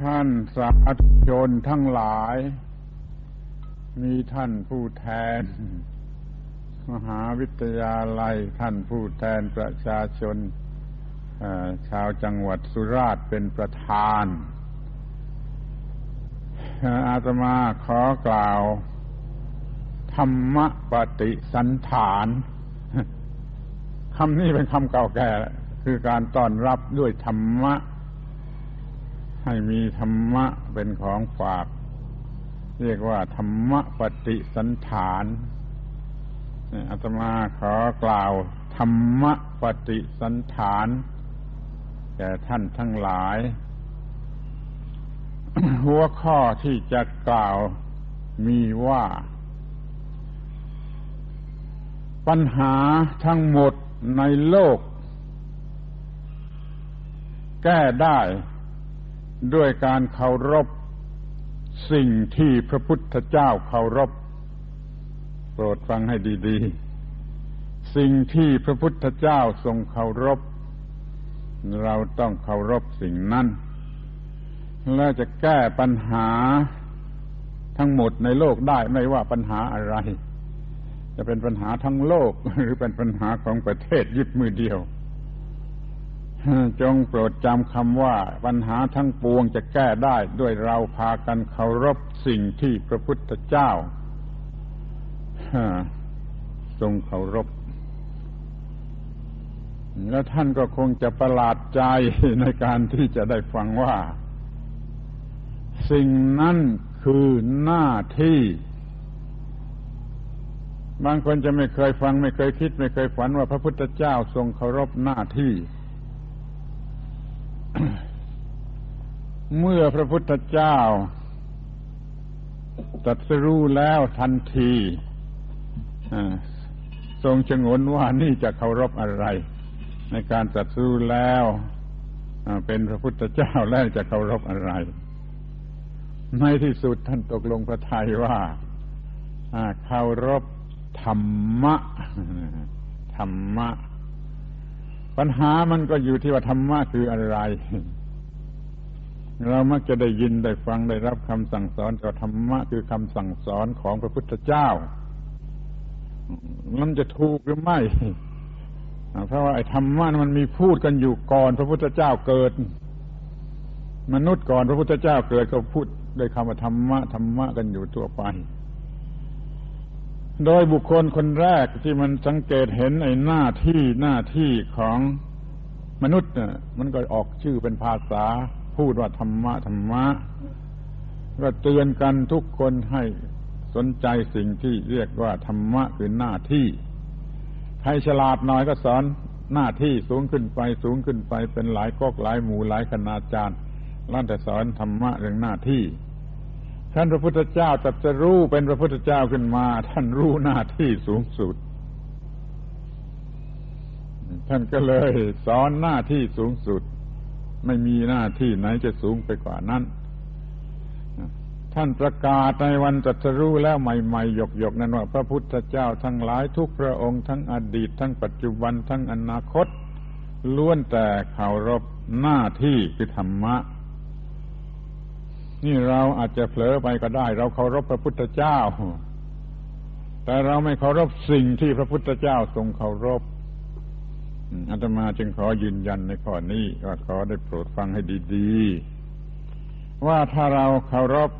ท่านสาธุชนทั้งหลาย มีท่านผู้แทน มหาวิทยาลัยท่านผู้แทนประชาชนชาวจังหวัดสุราษฎร์เป็นประธาน อาตมาขอกล่าว ธรรมปฏิสันฐานคำนี้เป็นคำเก่าแก่ คือการต้อนรับด้วยธรรมะ ให้มีธรรมะเป็นของฝาก เรียกว่าธรรมะปฏิสันฐานอาตมาขอกล่าวธรรมะปฏิสันฐานแก่ท่านทั้งหลาย หัวข้อที่จะกล่าวมีว่า ปัญหาทั้งหมดในโลก แก้ได้ ด้วยการเคารพสิ่งที่พระพุทธเจ้าเคารพ โปรดฟังให้ดีๆ สิ่งที่พระพุทธเจ้าทรงเคารพ เราต้องเคารพสิ่งนั้นแล้วจะแก้ปัญหาทั้งหมดในโลกได้ไม่ว่าปัญหาอะไร จะเป็นปัญหาทั้งโลกหรือเป็นปัญหาของประเทศยิบมือเดียว จงโปรดจำคำว่าปัญหาทั้งปวงจะแก้ได้ด้วยเราพากันเคารพสิ่งที่พระพุทธเจ้าทรงเคารพ แล้วท่านก็คงจะประหลาดใจในการที่จะได้ฟังว่า สิ่งนั้นคือหน้าที่ บางคนจะไม่เคยฟัง ไม่เคยคิด ไม่เคยฝันว่าพระพุทธเจ้าทรงเคารพหน้าที่ เมื่อพระพุทธเจ้าตัดสรู้แล้วทันทีทรงชงนว่านี่จะเคารพอะไร ในการตัดสู้แล้วเป็นพระพุทธเจ้าแล้วจะเคารพอะไร ในที่สุดท่านตกลงพระทัยว่าเคารพธรรมะ ธรรมะ ปัญหามันก็อยู่ที่ว่าธรรมะคืออะไร เรามักจะได้ยินได้ฟังได้รับคำสั่งสอนจากธรรมะคือคำสั่งสอนของพระพุทธเจ้า มันจะถูกหรือไม่เพราะว่าไอ้ธรรมะมันมีพูดกันอยู่ก่อนพระพุทธเจ้าเกิด มนุษย์ก่อนพระพุทธเจ้าเกิดก็พูดด้วยคำว่าธรรมะธรรมะกันอยู่ทั่วไป โดยบุคคลคนแรกที่มันสังเกตเห็นไอ้หน้าที่หน้าที่ของมนุษย์เนี่ยมันก็ออกชื่อเป็นภาษา พูดว่าธรรมะธรรมะ ก็เตือนกันทุกคนให้สนใจสิ่งที่เรียกว่าธรรมะคือหน้าที่ใครฉลาดหน่อยก็สอนหน้าที่สูงขึ้นไปสูงขึ้นไปเป็นหลายก๊กหลายหมู่หลายคณาจารย์ล้านแต่สอนธรรมะเรื่องหน้าที่ ท่านพระพุทธเจ้าตัดจะรู้เป็นพระพุทธเจ้าขึ้นมา ท่านรู้หน้าที่สูงสุด ท่านก็เลยสอนหน้าที่สูงสุด ไม่มีหน้าที่ไหนจะสูงไปกว่านั้น ท่านประกาศในวันจัตรู้แล้วใหม่ๆหยกๆนั้นว่าพระพุทธเจ้าทั้งหลายทุกพระองค์ทั้งอดีต ทั้งปัจจุบันทั้งอนาคตล้วนแต่เคารพหน้าที่คือธรรมะ นี่เราอาจจะเผลอไปก็ได้ เราเคารพพระพุทธเจ้า แต่เราไม่เคารพสิ่งที่พระพุทธเจ้าทรงเคารพอาตมาจึงขอยืนยันในข้อนี้ว่าขอได้โปรดฟังให้ดีๆ ว่าถ้าเราเคารพ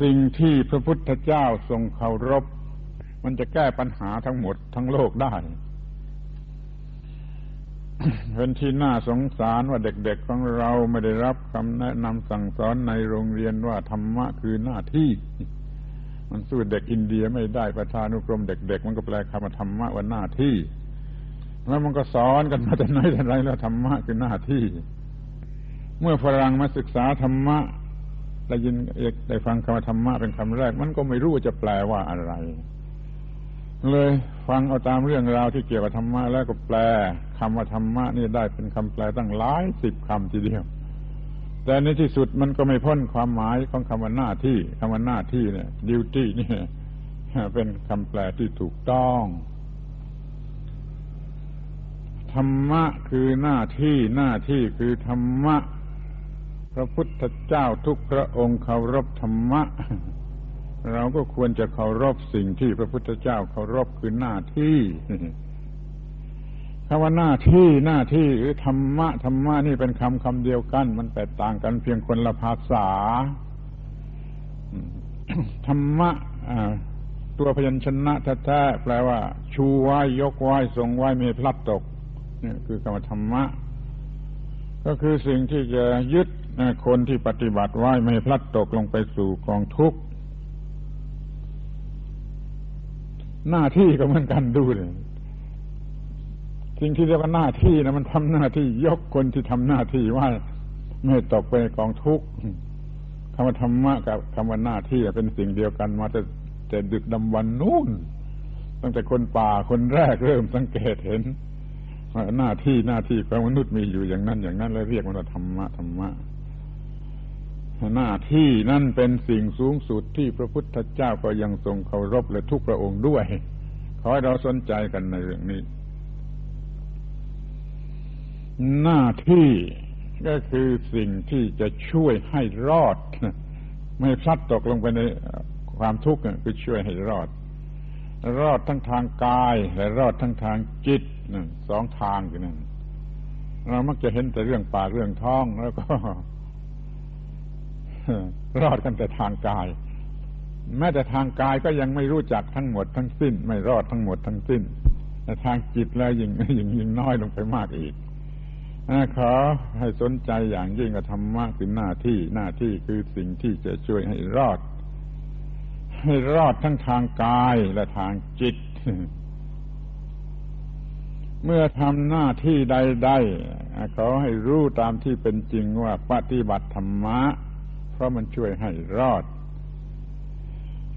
สิ่งที่พระพุทธเจ้าทรงเคารพ มันจะแก้ปัญหาทั้งหมดทั้งโลกได้ เป็นที่น่าสงสารว่าเด็กๆของเราไม่ได้รับคำแนะนำสั่งสอนในโรงเรียนว่าธรรมะคือหน้าที่ มันสู้เด็กอินเดียไม่ได้ประธานุกรมเด็ก ๆ มันก็แปลคำว่าธรรมะว่าหน้าที่แล้วมันก็สอนกันมาแต่ไหนแต่ไรแล้วธรรมะคือหน้าที่ เมื่อฝรั่งมาศึกษาธรรมะได้ยินได้ฟังคำว่าธรรมะเป็นคำแรก มันก็ไม่รู้ว่าจะแปลว่าอะไร เลย ฟังเอาตามเรื่องราวที่เกี่ยวกับธรรมะแล้วก็แปลคำว่าธรรมะนี่ได้เป็นคำแปลตั้งหลายสิบคำทีเดียว แต่ในที่สุดมันก็ไม่พ้นความหมายของคำว่าหน้าที่คำว่าหน้าที่เนี่ยดิวตี้นี่ยเป็นคำแปลที่ถูกต้องธรรมะคือหน้าที่หน้าที่คือธรรมะ พระพุทธเจ้าทุกพระองค์เคารพธรรมะ เราก็ควรจะเคารพสิ่งที่พระพุทธเจ้าเคารพคือหน้าที่คำว่าหน้าที่หน้าที่หรือธรรมะธรรมะนี่เป็นคำคำเดียวกัน มันแตกต่างกันเพียงคนละภาษาธรรมะตัวพยัญชนะแท้ๆแปลว่า ชูไว้ยกไว้ทรงไว้ไม่พลัดตกนี่คือคำว่าธรรมะ ก็คือสิ่งที่จะยึดคนที่ปฏิบัติไว้ไม่พลัดตกลงไปสู่กองทุกข์ หน้าที่ก็เหมือนกันดูเลยสิ่งที่เรียกว่าหน้าที่นะมันทำหน้าที่ยกคนที่ทำหน้าที่ว่าไม่ตกไปในกองทุกข์คำว่าธรรมะกับคำว่าหน้าที่เป็นสิ่งเดียวกันมาแต่แต่ดึกดำวันนู่น ตั้งแต่คนป่าคนแรกเริ่มสังเกตเห็นว่าหน้าที่หน้าที่ของมนุษย์มีอยู่อย่างนั้นอย่างนั้นเลยเรียกมันว่าธรรมะธรรมะ หน้าที่นั่นเป็นสิ่งสูงสุดที่พระพุทธเจ้าก็ยังทรงเคารพและทุกพระองค์ด้วย ขอให้เราสนใจกันในเรื่องนี้ หน้าที่ก็คือสิ่งที่จะช่วยให้รอด ไม่พลัดตกลงไปในความทุกข์คือช่วยให้รอด รอดทั้งทางกายและรอดทั้งทางจิตสองทางอยู่นั่นเรามักจะเห็นแต่เรื่องปากเรื่องท้องแล้วก็ รอดกันแต่ทางกาย แม้แต่ทางกายก็ยังไม่รู้จักทั้งหมดทั้งสิ้น ไม่รอดทั้งหมดทั้งสิ้นแต่ทางจิตแล้วยิ่งยิ่งยิ่งน้อยลงไปมากอีกขอให้สนใจอย่างยิ่งกับธรรมะคือหน้าที่หน้าที่คือสิ่งที่จะช่วยให้รอด ให้รอดทั้งทางกายและทางจิต เมื่อทำหน้าที่ใดๆขอให้รู้ตามที่เป็นจริงว่าปฏิบัติธรรมะ เพราะมันช่วยให้รอด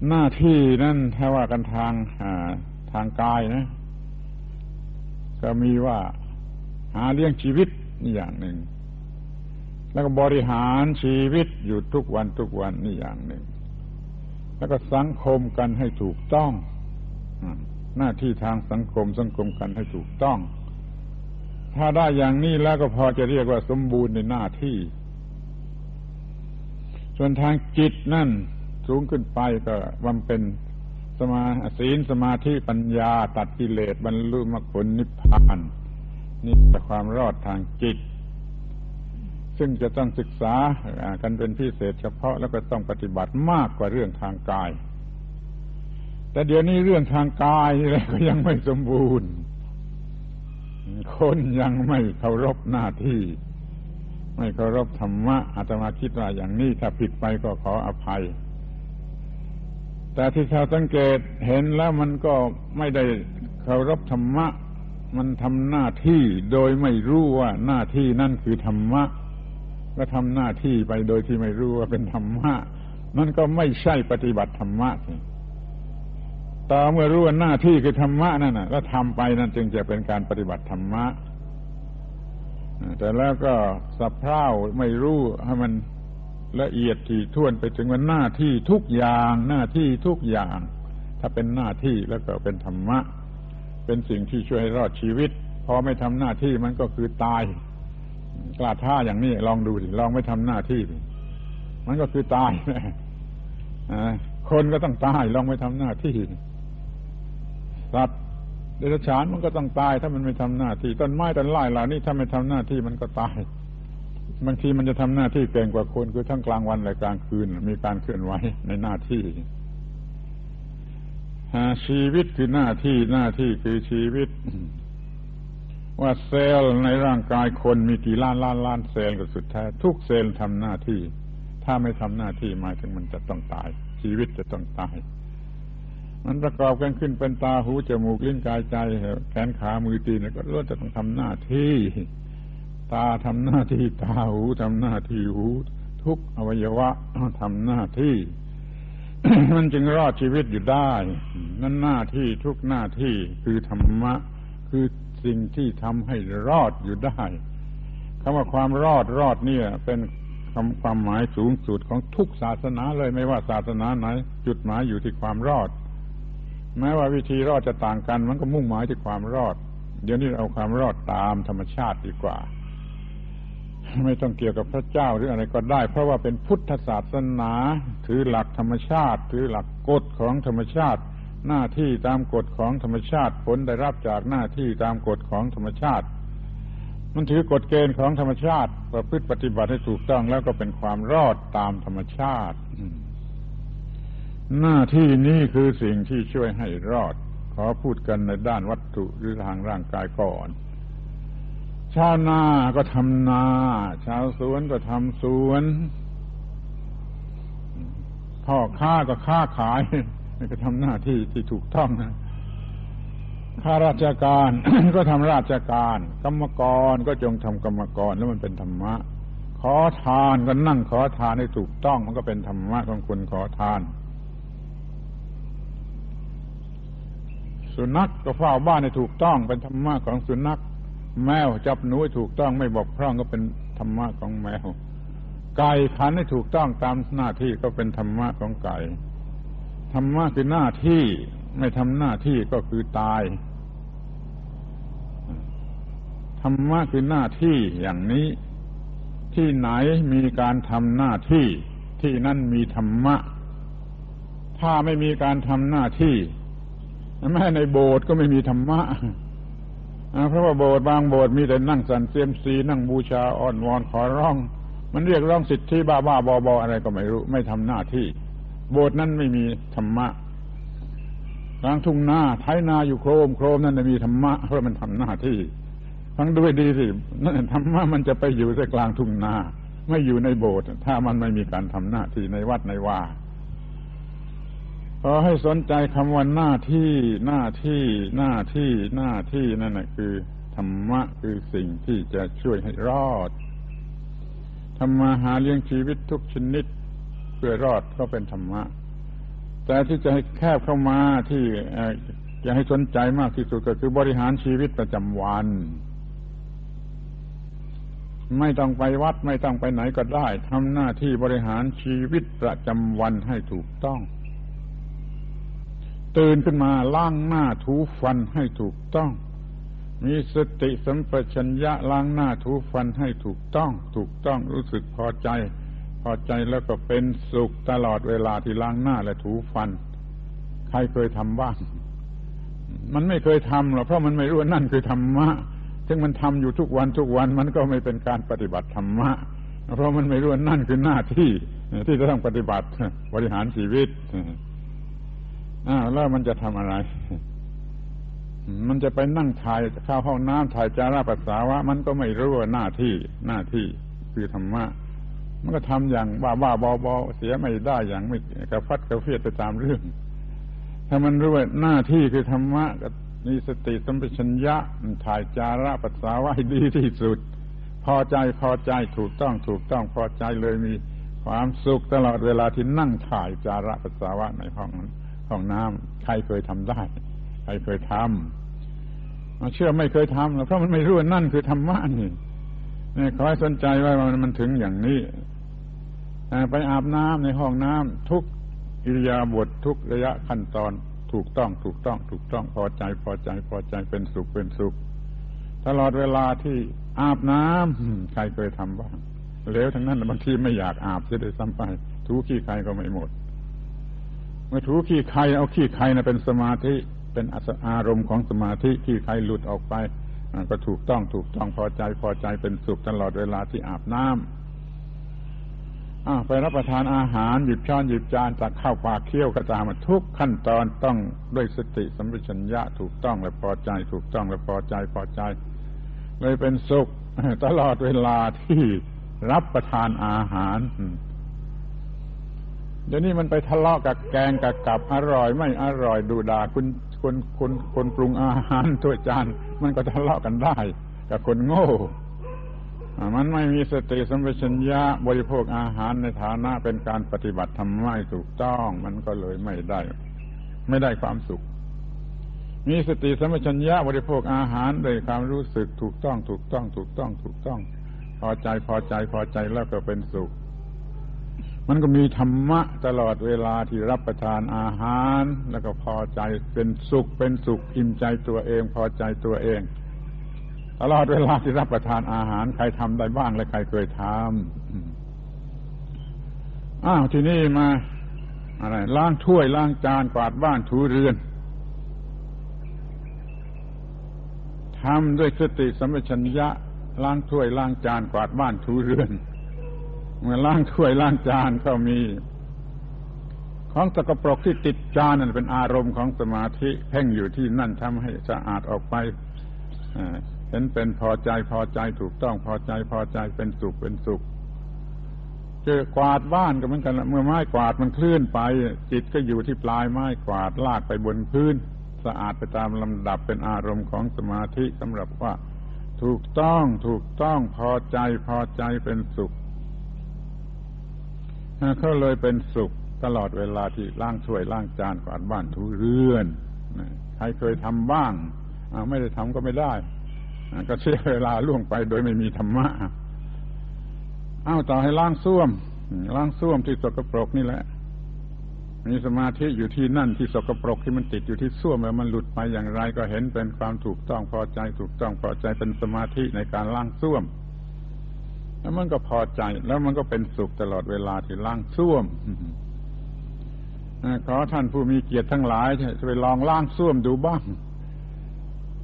หน้าที่นั่นถ้าว่ากันทางทางกายนะ ก็มีว่าหาเลี้ยงชีวิตนี่อย่างหนึ่ง แล้วก็บริหารชีวิตอยู่ทุกวันทุกวันนี่อย่างหนึ่ง แล้วก็สังคมกันให้ถูกต้องหน้าที่ทางสังคมสังคมกันให้ถูกต้อง ถ้าได้อย่างนี้แล้วก็พอจะเรียกว่าสมบูรณ์ในหน้าที่ ส่วนทางจิตนั่นสูงขึ้นไปก็บำเป็นสมาศีลสมาธิปัญญาตัดกิเลสบรรลุมรรคผลนิพพาน นี่เป็นความรอดทางจิต ซึ่งจะต้องศึกษากันเป็นพิเศษเฉพาะแล้วก็ต้องปฏิบัติมากกว่าเรื่องทางกาย แต่เดี๋ยวนี้เรื่องทางกายนี่ก็ยังไม่สมบูรณ์ คนยังไม่เคารพหน้าที่ ไม่เคารพธรรมะอาตมาคิดว่าอย่างนี้ถ้าผิดไปก็ขออภัย แต่ที่ชาวสังเกตเห็นแล้วมันก็ไม่ได้เคารพธรรมะ มันทำหน้าที่โดยไม่รู้ว่าหน้าที่นั่นคือธรรมะก็ทำหน้าที่ไปโดยที่ไม่รู้ว่าเป็นธรรมะมันก็ไม่ใช่ปฏิบัติธรรมะต่อเมื่อรู้ว่าหน้าที่คือธรรมะนั่นนะแล้วทำไปนั่นจึงจะเป็นการปฏิบัติธรรมะ แต่แล้วก็สะเพร่าไม่รู้ให้มันละเอียดถี่ถ้วนไปถึงว่าหน้าที่ทุกอย่างหน้าที่ทุกอย่าง ถ้าเป็นหน้าที่แล้วก็เป็นธรรมะ เป็นสิ่งที่ช่วยให้รอดชีวิต พอไม่ทำหน้าที่มันก็คือตาย กล้าท่าอย่างนี้ลองดูสิลองไม่ทำหน้าที่มันก็คือตายคนก็ต้องตายลองไม่ทำหน้าที่สัตว์ เดรัจฉานมันก็ต้องตาย ถ้ามันไม่ทำหน้าที่ต้นไม้ต้นไม้เหล่านี้ถ้าไม่ทำหน้าที่มันก็ตายบางทีมันจะทำหน้าที่เก่งกว่าคนคือทั้งกลางวันและกลางคืน มีการเคลื่อนไหวในหน้าที่ชีวิตคือหน้าที่หน้าที่คือชีวิต ว่าเซลล์ในร่างกายคนมีกี่ล้านล้านล้านเซลล์ก็สุดแท้ทุกเซลล์ทำหน้าที่ ถ้าไม่ทำหน้าที่หมายถึงมันจะต้องตาย ชีวิตจะต้องตาย มันประกอบกันขึ้นเป็นตาหูจมูกลิ้นกายใจแขนขามือตีนก็ล้วนจะต้องทำหน้าที่ ตาทำหน้าที่ตาหูทำหน้าที่หู ทุกอวัยวะทำหน้าที่ มันจึงรอดชีวิตอยู่ได้ นั่นหน้าที่ทุกหน้าที่คือธรรมะ คือสิ่งที่ทำให้รอดอยู่ได้คำว่าความรอดรอดเนี่ย เป็นคำความหมายสูงสุดของทุกศาสนาเลยไม่ว่าศาสนาไหน จุดหมายอยู่ที่ความรอด แม้ว่าวิธีรอดจะต่างกัน มันก็มุ่งหมายที่ความรอด เดี๋ยวนี้เอาความรอดตามธรรมชาติดีกว่า ไม่ต้องเกี่ยวกับพระเจ้าหรืออะไรก็ได้ เพราะว่าเป็นพุทธศาสนาถือหลักธรรมชาติถือหลักกฎของธรรมชาติ หน้าที่ตามกฎของธรรมชาติ ผลได้รับจากหน้าที่ตามกฎของธรรมชาติ มันถือกฎเกณฑ์ของธรรมชาติประพฤติปฏิบัติให้ถูกต้องแล้วก็เป็นความรอดตามธรรมชาติ หน้าที่นี้คือสิ่งที่ช่วยให้รอด ขอพูดกันในด้านวัตถุหรือทางร่างกายก่อน ชาวนาก็ทำนา ชาวสวนก็ทำสวนพ่อค้าก็ค้าขายก็ทำหน้าที่ที่ถูกต้องนะข้าราชการก็ทำราชการ กรรมกรก็จงทำกรรมกรแล้วมันเป็นธรรมะ ขอทานก็นั่งขอทานให้ถูกต้องมันก็เป็นธรรมะของคนขอทาน สุนัขกก็เฝ้าบ้านให้ถูกต้องเป็นธรรมะของสุนัข แมวจับหนูถูกต้องไม่บอกพร่องก็เป็นธรรมะของแมว ไก่ขันให้ถูกต้องตามหน้าที่ก็เป็นธรรมะของไก่ ธรรมะคือหน้าที่ไม่ทำหน้าที่ก็คือตาย ธรรมะคือหน้าที่อย่างนี้ ที่ไหนมีการทำหน้าที่ ที่นั่นมีธรรมะ ถ้าไม่มีการทำหน้าที่ แม้ในโบสถ์ก็ไม่มีธรรมะเพราะว่าโบสถ์บางโบสถ์มีแต่นั่งสันเซียมซีนั่งบูชาอ่อนวอนขอร้อง มันเรียกร้องสิทธิบ้าบ้าบอบออะไรก็ไม่รู้ ไม่ทำหน้าที่ โบสถ์นั้นไม่มีธรรมะกลางทุ่งนาไถนาอยู่โครมโครมนั่นมีธรรมะเพราะมันทำหน้าที่ฟังด้วยดีสินั่นธรรมะมันจะไปอยู่ในกลางทุ่งนา ไม่อยู่ในโบสถ์ถ้ามันไม่มีการทำหน้าที่ในวัดในว่า ขอให้สนใจคำว่าหน้าที่หน้าที่หน้าที่หน้าที่นั่นแหะคือธรรมะคือสิ่งที่จะช่วยให้รอดทำมาหาเลี้ยงชีวิตทุกชนิดเพื่อรอดก็เป็นธรรมะ แต่ที่จะให้แคบเข้ามาที่จะให้สนใจมากที่สุดก็คือบริหารชีวิตประจำวัน ไม่ต้องไปวัดไม่ต้องไปไหนก็ได้ทำหน้าที่บริหารชีวิตประจำวันให้ถูกต้อง ตื่นขึ้นมาล้างหน้าถูฟันให้ถูกต้อง มีสติสัมปชัญญะล้างหน้าถูฟันให้ถูกต้อง ถูกต้องรู้สึกพอใจ พอใจแล้วก็เป็นสุขตลอดเวลาที่ล้างหน้าและถูฟัน ใครเคยทำบ้าง มันไม่เคยทำหรอกเพราะมันไม่รู้ว่านั่นคือธรรมะซึ่งมันทำอยู่ทุกวันทุกวันมันก็ไม่เป็นการปฏิบัติธรรมะ เพราะมันไม่รู้ว่านั่นคือหน้าที่ที่จะต้องปฏิบัติบริหารชีวิต อ้าวแล้วมันจะทำอะไร มันจะไปนั่งถ่ายเข้าห้องน้ำถ่ายจาราปัสสาวะ มันก็ไม่รู้ว่าหน้าที่ หน้าที่คือธรรมะมันก็ทำอย่างบ้าบ้าบอบอเสียไม่ได้อย่างไม่กระฟัดกระเฟียดไปตามเรื่อง ถ้ามันรู้ว่าหน้าที่คือธรรมะก็มีสติสัมปชัญญะถ่ายจาระปัสสาวะให้ดีที่สุด พอใจพอใจถูกต้องถูกต้องพอใจเลยมีความสุขตลอดเวลาที่นั่งถ่ายจาระปัสสาวะในห้องนั้น ห้องน้ำใครเคยทำได้ ใครเคยทำเชื่อไม่เคยทำเพราะมันไม่รู้ว่านั่นคือธรรมะนี่นี่ขอให้สนใจไว้ว่ามันถึงอย่างนี้ไปอาบน้ำในห้องน้ำทุกอิริยาบถททุกระยะขั้นตอนถูกต้องถูกต้อง ถูกต้องพอใจพอใจพอใจเป็นสุขเป็นสุข ตลอดเวลาที่อาบน้ำใครเคยทำบ้างแล้วทั้งนั้นบางทีไม่อยากอาบจะได้ซ้ำไปทุกขี้ใครก็ไม่หมด เมื่อถูขี้ใครเอาขี้ใครนะเป็นสมาธิเป็นอารมณ์ของสมาธิขี้ใครหลุดออกไปก็ถูกต้องถูกต้องพอใจพอใจเป็นสุขตลอดเวลาที่อาบน้ำไปรับประทานอาหารหยิบช้อนหยิบจานจากข้าวปากเคี้ยวกระตามทุกขั้นตอนต้องด้วยสติสัมปชัญญะถูกต้องและพอใจ ถูกต้องและพอใจพอใจ เลยเป็นสุขตลอดเวลาที่รับประทานอาหาร เดี๋ยวนี้มันไปทะเลาะกับแกงกับกับอร่อย ไม่อร่อยดูดาคุณคนคนคนปรุงอาหารถ้วยจานมันก็ทะเลาะกันได้ กับคนโง่ มันไม่มีสติสัมปชัญญะบริโภคอาหารในฐานะเป็นการปฏิบัติธรรมไม่ถูกต้อง มันก็เลยไม่ได้ ไม่ได้ความสุข มีสติสัมปชัญญะบริโภคอาหารโดยความรู้สึกถูกต้องถูกต้อง ถูกต้องถูกต้อง พอใจพอใจพอใจแล้วก็เป็นสุข มันก็มีธรรมะตลอดเวลาที่รับประทานอาหาร แล้วก็พอใจเป็นสุขเป็นสุขอิ่มใจตัวเอง พอใจตัวเอง ตลอดเวลาที่รับประทานอาหาร ใครทำได้บ้างและใครเคยทำอ้าวทีนี้มา อะไรล้างถ้วยล้างจานกวาดบ้านถูเรือนทำด้วยสติสัมปชัญญะล้างถ้วยล้างจานกวาดบ้านถูเรือน มื่อล้างถ้วยล้างจานก็มี ของสกปรกที่ติดจานนั่นเป็นอารมณ์ของสมาธิเพ่งอยู่ที่นั่นทำให้สะอาดออกไปเห็นเป็นพอใจพอใจถูกต้องพอใจพอใจเป็นสุขเป็นสุขเจอกวาดบ้านก็เหมือนกันเมื่อไม้กวาดมันเคลื่อนไป จิตก็อยู่ที่ปลายไม้กวาดลากไปบนพื้น สะอาดไปตามลำดับเป็นอารมณ์ของสมาธิสำหรับว่า ถูกต้องถูกต้องพอใจพอใจเป็นสุข เขาเลยเป็นสุขตลอดเวลาที่ล้างถ้วยล้างจานกวาดบ้านถูเรือนใครเคยทำบ้างไม่ได้ทำก็ไม่ได้ก็เสียเวลาล่วงไปโดยไม่มีธรรมะเอ้าต่อให้ล้างส้วมล้างส้วมที่สกปรกนี่แหละ มีสมาธิอยู่ที่นั่นที่สกปรกที่มันติดอยู่ที่ส้วมแล้วมันหลุดไปอย่างไรก็เห็นเป็นความถูกต้องพอใจ ถูกต้องพอใจเป็นสมาธิในการล้างส้วม แล้วมันก็พอใจแล้วมันก็เป็นสุขตลอดเวลาที่ล้างส้วมขอท่านผู้มีเกียรติทั้งหลายจะไปลองล้างส้วมดูบ้าง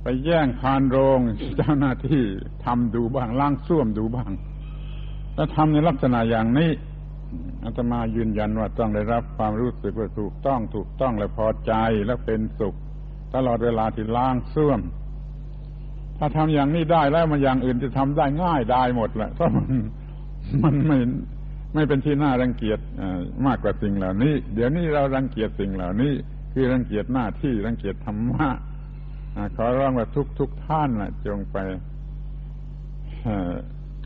ไปแย่งพานโรงเจ้าหน้าที่ทำดูบ้างล้างส้วมดูบ้าง แล้วทำในลักษณะอย่างนี้อาตมายืนยันว่าต้องได้รับความรู้สึกว่าถูกต้องถูกต้องและพอใจและเป็นสุข ตลอดเวลาที่ล้างส้วม ถ้าทำอย่างนี้ได้แล้วมันอย่างอื่นจะทำได้ง่ายได้หมดแหละเพราะมันมันไม่ไม่เป็นที่น่ารังเกียจมากกว่าสิ่งเหล่านี้ เดี๋ยวนี้เรารังเกียจสิ่งเหล่านี้ คือรังเกียจหน้าที่รังเกียจธรรมะขอร้องว่าทุกทุกท่านนะจงไป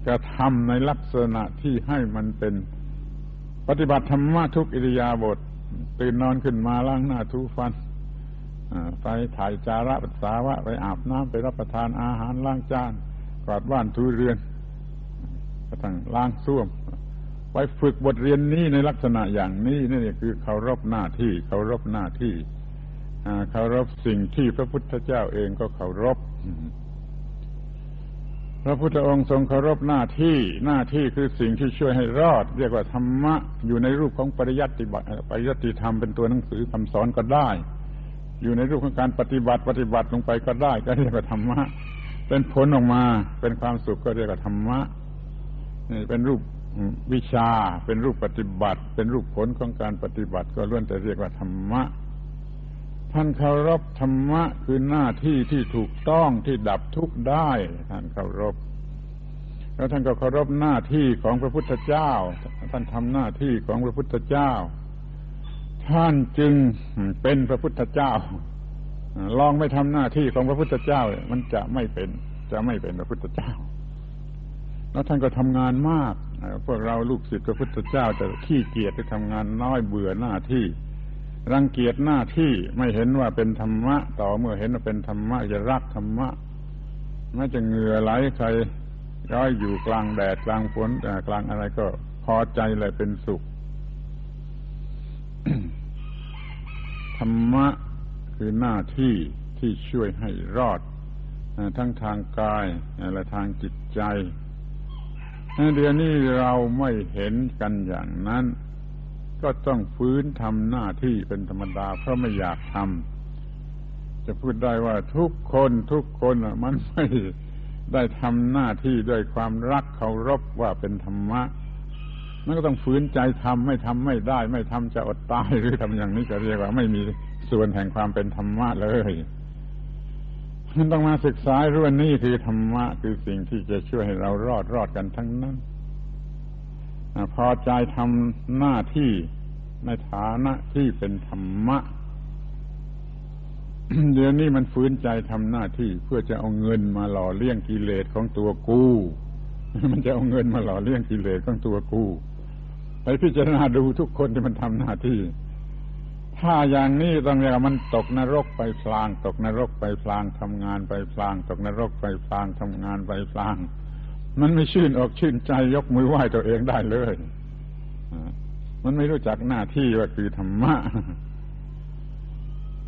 กระทำในลักษณะที่ให้มันเป็นปฏิบัติธรรมะทุกอิริยาบถตื่นนอนขึ้นมาล้างหน้าทูฟัน ไปถ่ายจาระปัสสาวะ ไปอาบน้ำไปรับประทานอาหารล้างจานกวาดบ้านทูเรือนกระทั่งล้างส้วม ไปฝึกบทเรียนนี้ในลักษณะอย่างนี้นี่คือเคารพหน้าที่เคารพหน้าที่เคารพสิ่งที่พระพุทธเจ้าเองก็เคารพพระพุทธองค์ทรงเคารพหน้าที่หน้าที่คือสิ่งที่ช่วยให้รอด เรียกว่าธรรมะอยู่ในรูปของปริยัติบัติปริยัติธรรมเป็นตัวหนังสือคำสอนก็ได้ อยู่ในรูปของการปฏิบัติปฏิบัติลงไปก็ได้ ก็เรียกว่าธรรมะ เป็นผลออกมา เป็นความสุขก็เรียกว่าธรรมะนี่เป็นรูปวิชา เป็นรูปปฏิบัติ เป็นรูปผลของการปฏิบัติ ก็ล้วนแต่เรียกว่าธรรมะ ท่านเคารพธรรมะคือหน้าที่ที่ถูกต้องที่ดับทุกข์ได้ ท่านเคารพแล้วท่านก็เคารพหน้าที่ของพระพุทธเจ้า ท่านทำหน้าที่ของพระพุทธเจ้า ท่านจึงเป็นพระพุทธเจ้า ลองไม่ทำหน้าที่ของพระพุทธเจ้า มันจะไม่เป็น จะไม่เป็นพระพุทธเจ้า แล้วท่านก็ทำงานมากพวกเราลูกศิษย์พระพุทธเจ้าจะขี้เกียจไปทำงานน้อยเบื่อหน้าที่ รังเกียจหน้าที่ไม่เห็นว่าเป็นธรรมะ ต่อเมื่อเห็นว่าเป็นธรรมะจะรักธรรมะไม่จะเหงื่อไหลใครร้อยอยู่กลางแดดกลางฝนกลางอะไรก็พอใจเลยเป็นสุข ธรรมะคือหน้าที่ที่ช่วยให้รอด ทั้งทางกายและทางจิตใจเดี๋ยวนี้เราไม่เห็นกันอย่างนั้น ก็ต้องฟื้นทำหน้าที่เป็นธรรมดาเพราะไม่อยากทำจะพูดได้ว่าทุกคนทุกคนมันไม่ได้ทำหน้าที่ด้วยความรักเคารพว่าเป็นธรรมะ มันก็ต้องฝืนใจทำไม่ทำไม่ได้ ไม่ทำจะอดตายหรือทำอย่างนี้จะเรียกว่าไม่มีส่วนแห่งความเป็นธรรมะเลยมันต้องมาศึกษาเรู้ว่านี่คือธรรมะคือสิ่งที่จะช่วยให้เรารอดรอดกันทั้งนั้นพอใจทำหน้าที่ในฐานะที่เป็นธรรมะเดี๋ยวนี้มันฝืนใจทำหน้าที่เพื่อจะเอาเงินมาหล่อเลี้ยงกิเลสของตัวกู มันจะเอาเงินมาหล่อเลี้ยงกิเลสของตัวกู ไปพิจารณาดูทุกคนที่มันทำหน้าที่ ถ้าอย่างนี้ต้องเรียกมันตกนรกไปพลาง ตกนรกไปพลางทำงานไปพลาง ตกนรกไปพลางทำงานไปพลาง มันไม่ชื่นอกชื่นใจยกมือไหว้ตัวเองได้เลยมันไม่รู้จักหน้าที่ว่าคือธรรมะ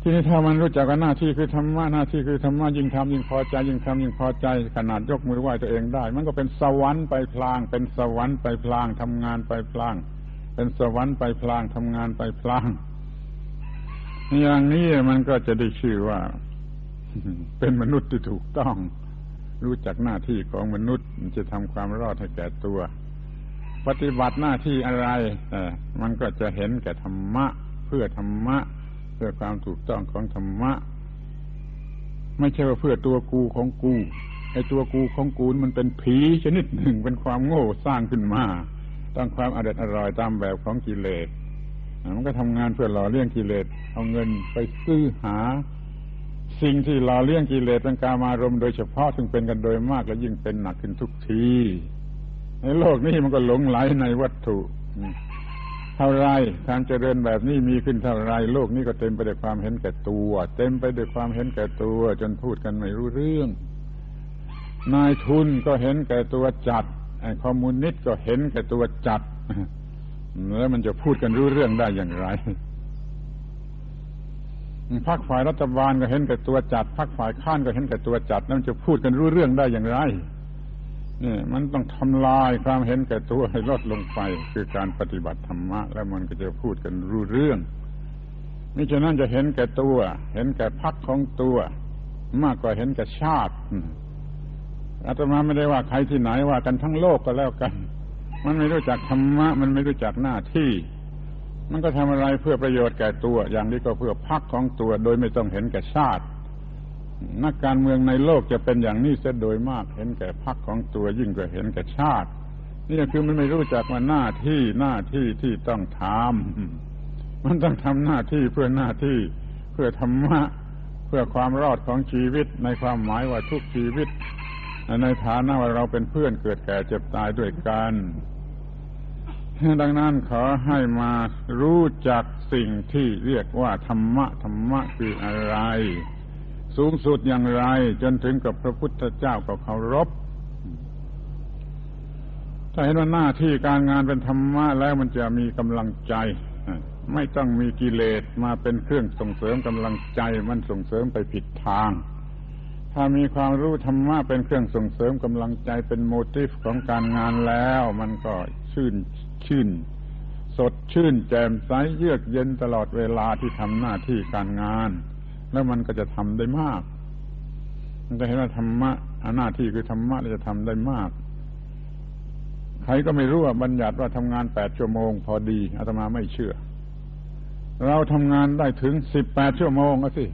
ทีนี้ถ้ามันรู้จักว่าหน้าที่คือธรรมะหน้าที่คือธรรมะยิ่งทำยิ่งพอใจ ยิ่งทำยิ่งพอใจ ขนาดยกมือไหว้ตัวเองได้ มันก็เป็นสวรรค์ไปพลาง เป็นสวรรค์ไปพลางทำงานไปพลาง เป็นสวรรค์ไปพลางทำงานไปพลางอย่างนี้มันก็จะได้ชื่อว่า เป็นมนุษย์ที่ถูกต้อง รู้จักหน้าที่ของมนุษย์จะทำความรอดให้แก่ตัว ปฏิบัติหน้าที่อะไรมันก็จะเห็นแก่ธรรมะ เพื่อธรรมะ เพื่อความถูกต้องของธรรมะ ไม่ใช่ว่าเพื่อตัวกูของกูไอ้ตัวกูของกูมันเป็นผีชนิดหนึ่งเป็นความโง่สร้างขึ้นมาต้องความอร่อยอร่อยตามแบบของกิเลสมันก็ทำงานเพื่อหล่อเลี้ยงกิเลสเอาเงินไปซื้อหา สิ่งที่หล่อเลี้ยงกิเลสเป็นกามารมโดยเฉพาะซึ่งเป็นกันโดยมากและยิ่งเป็นหนักขึ้นทุกทีในโลกนี้มันก็หลงไหลในวัตถุ เท่าไรการเจริญแบบนี้มีขึ้นเท่าไรโลกนี้ก็เต็มไปด้วยความเห็นแก่ตัว เต็มไปด้วยความเห็นแก่ตัว จนพูดกันไม่รู้เรื่อง นายทุนก็เห็นแก่ตัวจัดไอ้คอมมิวนิสต์ก็เห็นแก่ตัวจัดแล้วมันจะพูดกันรู้เรื่องได้อย่างไรพรรคฝ่ายรัฐบาลก็เห็นแก่ตัวจัดพรรคฝ่ายข้านก็เห็นแก่ตัวจัดแล้วมันจะพูดกันรู้เรื่องได้อย่างไร นี่มันต้องทำลายความเห็นแก่ตัวให้ลดลงไป คือการปฏิบัติธรรมะ แล้วมันก็จะพูดกันรู้เรื่องมิฉะนั้นจะเห็นแก่ตัว เห็นแก่พักของตัว มากกว่าเห็นแก่ชาติอาตมาไม่ได้ว่าใครที่ไหนว่ากันทั้งโลกก็แล้วกัน มันไม่รู้จักธรรมะ มันไม่รู้จักหน้าที่ มันก็ทำอะไรเพื่อประโยชน์แก่ตัว อย่างนี้ก็เพื่อพักของตัว โดยไม่ต้องเห็นแก่ชาติ นักการเมืองในโลกจะเป็นอย่างนี้เสียโดยมาก เห็นแก่พักของตัวยิ่งกว่าเห็นแก่ชาติ นี่คือมันไม่รู้จักว่าหน้าที่หน้าที่ที่ต้องทำมันต้องทำหน้าที่เพื่อหน้าที่ เพื่อธรรมะ เพื่อความรอดของชีวิต ในความหมายว่าทุกชีวิต ในฐานะว่าเราเป็นเพื่อนเกิดแก่เจ็บตายด้วยกันดังนั้นขอให้มารู้จักสิ่งที่เรียกว่าธรรมะธรรมะคืออะไร สูงสุดอย่างไร จนถึงกับพระพุทธเจ้าก็เคารพถ้าเห็นว่าหน้าที่การงานเป็นธรรมะแล้วมันจะมีกำลังใจ ไม่ต้องมีกิเลสมาเป็นเครื่องส่งเสริมกำลังใจ มันส่งเสริมไปผิดทาง ถ้ามีความรู้ธรรมะเป็นเครื่องส่งเสริมกำลังใจเป็นโมทีฟของการงานแล้ว มันก็ชื่นชื่น สดชื่นแจ่มใสเยือกเย็นตลอดเวลาที่ทำหน้าที่การงาน แล้วมันก็จะทำได้มาก มันจะเห็นว่าธรรมะหน้าที่คือธรรมะจะทำได้มาก ใครก็ไม่รู้ว่าบัญญัติว่าทำงานแปดชั่วโมง พอดีอาตมาไม่เชื่อ เราทำงานได้ถึงสิบแปดชั่วโมงก็สิ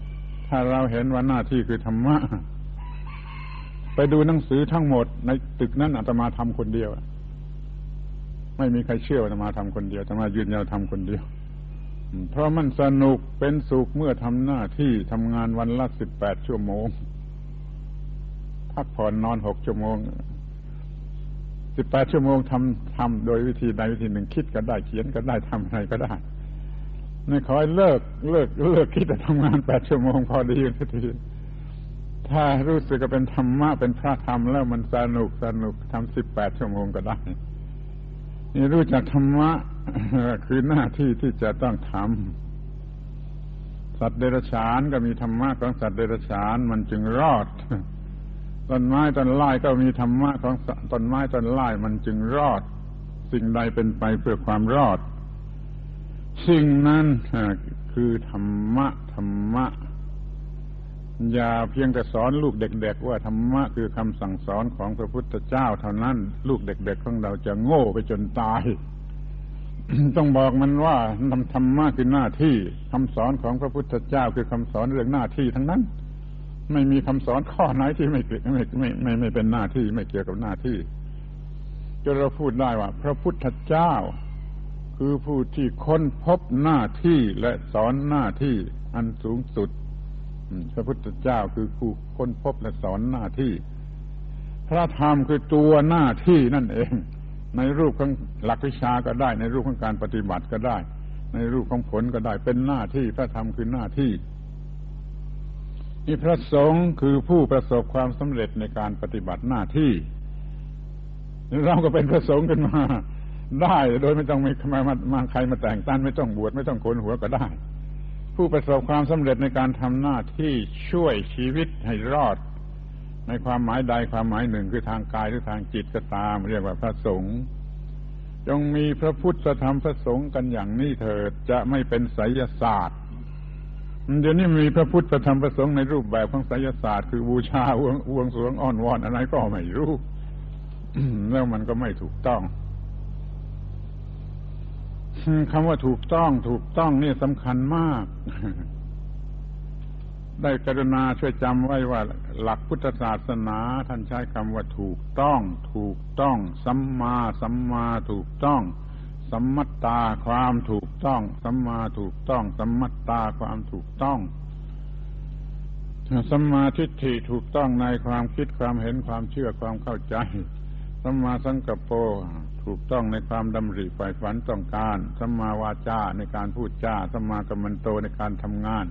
ถ้าเราเห็นว่าหน้าที่คือธรรมะ ไปดูหนังสือทั้งหมด ในตึกนั้นอาตมาทำคนเดียวไม่มีใครเชื่อว่าอาตมาทำคนเดียวอาตมายืนยันทำคนเดียว เพราะมันสนุกเป็นสุขเมื่อทำหน้าที่ทำงานวันละสิบแปดชั่วโมง พักผ่อนนอนหกชั่วโมงสิบแปดชั่วโมงทำทำโดยวิธีใดวิธีหนึ่งคิดก็ได้เขียนก็ได้ทำอะไรก็ได้ไม่ขอให้เลิกเลิกเลิกคิดแต่ทำงานแปดชั่วโมงพอดีที ถ้ารู้สึกก็เป็นธรรมะเป็นพระธรรมแล้วมันสนุกสนุกทำสิบแปดชั่วโมงก็ได้ นี่รู้จักธรรมะคือหน้าที่ที่จะต้องทำสัตว์เดรัจฉานก็มีธรรมะของสัตว์เดรัจฉานมันจึงรอดต้นไม้ต้นไม้ก็มีธรรมะของต้นไม้ต้นไม้มันจึงรอด สิ่งใดเป็นไปเพื่อความรอด สิ่งนั้นคือธรรมะธรรมะอย่าเพียงแต่สอนลูกเด็ก ๆ ว่าธรรมะคือคำสั่งสอนของพระพุทธเจ้าเท่านั้น ลูกเด็ก ๆ ของเราจะโง่ไปจนตาย ต้องบอกมันว่าทำธรรมะคือหน้าที่คำสอนของพระพุทธเจ้าคือคำสอนเรื่องหน้าที่ทั้งนั้น ไม่มีคำสอนข้อไหนที่ไม่เกี่ยวไม่ไม่ไม่ไม่เป็นหน้าที่ไม่เกี่ยวกับหน้าที่จนเราพูดได้ว่า พระพุทธเจ้า คือผู้ที่ค้นพบหน้าที่และสอนหน้าที่อันสูงสุดพระพุทธเจ้าคือผู้ค้นพบและสอนหน้าที่ พระธรรมคือตัวหน้าที่นั่นเอง ในรูปของหลักวิชาก็ได้ ในรูปของการปฏิบัติก็ได้ ในรูปของผลก็ได้เป็นหน้าที่พระธรรมคือหน้าที่นี่พระสงฆ์คือผู้ประสบความสำเร็จในการปฏิบัติหน้าที่เราก็เป็นพระสงฆ์กันมา ได้โดยไม่ต้องมีมามาใครมาแต่งตั้งไม่ต้องบวชไม่ต้องโกนหัวก็ได้ ผู้ประสบความสำเร็จในการทำหน้าที่ช่วยชีวิตให้รอด ในความหมายใดความหมายหนึ่งคือทางกายหรือทางจิตก็ตาม เรียกว่าพระสงฆ์จงมีพระพุทธธรรมพระสงฆ์กันอย่างนี้เถิดจะไม่เป็นไสยศาสตร์เดี๋ยวนี้มีพระพุทธธรรมพระสงฆ์ในรูปแบบของไสยศาสตร์คือบูชาวงวงสวงอ้อนวอนอะไรก็ไม่รู้แล้วมันก็ไม่ถูกต้องคำว่าถูกต้อง ถูกต้องนี่สำคัญมาก ได้กรุณาช่วยจำไว้ว่าหลักพุทธศาสนา ท่านใช้คำว่าถูกต้อง ถูกต้อง สัมมาสัมมาถูกต้อง สัมมัตตาความถูกต้อง สัมมาถูกต้อง สัมมัตตาความถูกต้องสัมมาทิฏฐิถูกต้องในความคิดความเห็นความเชื่อความเข้าใจสัมมาสังกัปโปถูกต้องในความดำริฝ่ายฝันต้องการสัมมาวาจาในการพูดจาสัมมากัมมันโตในการทำงาน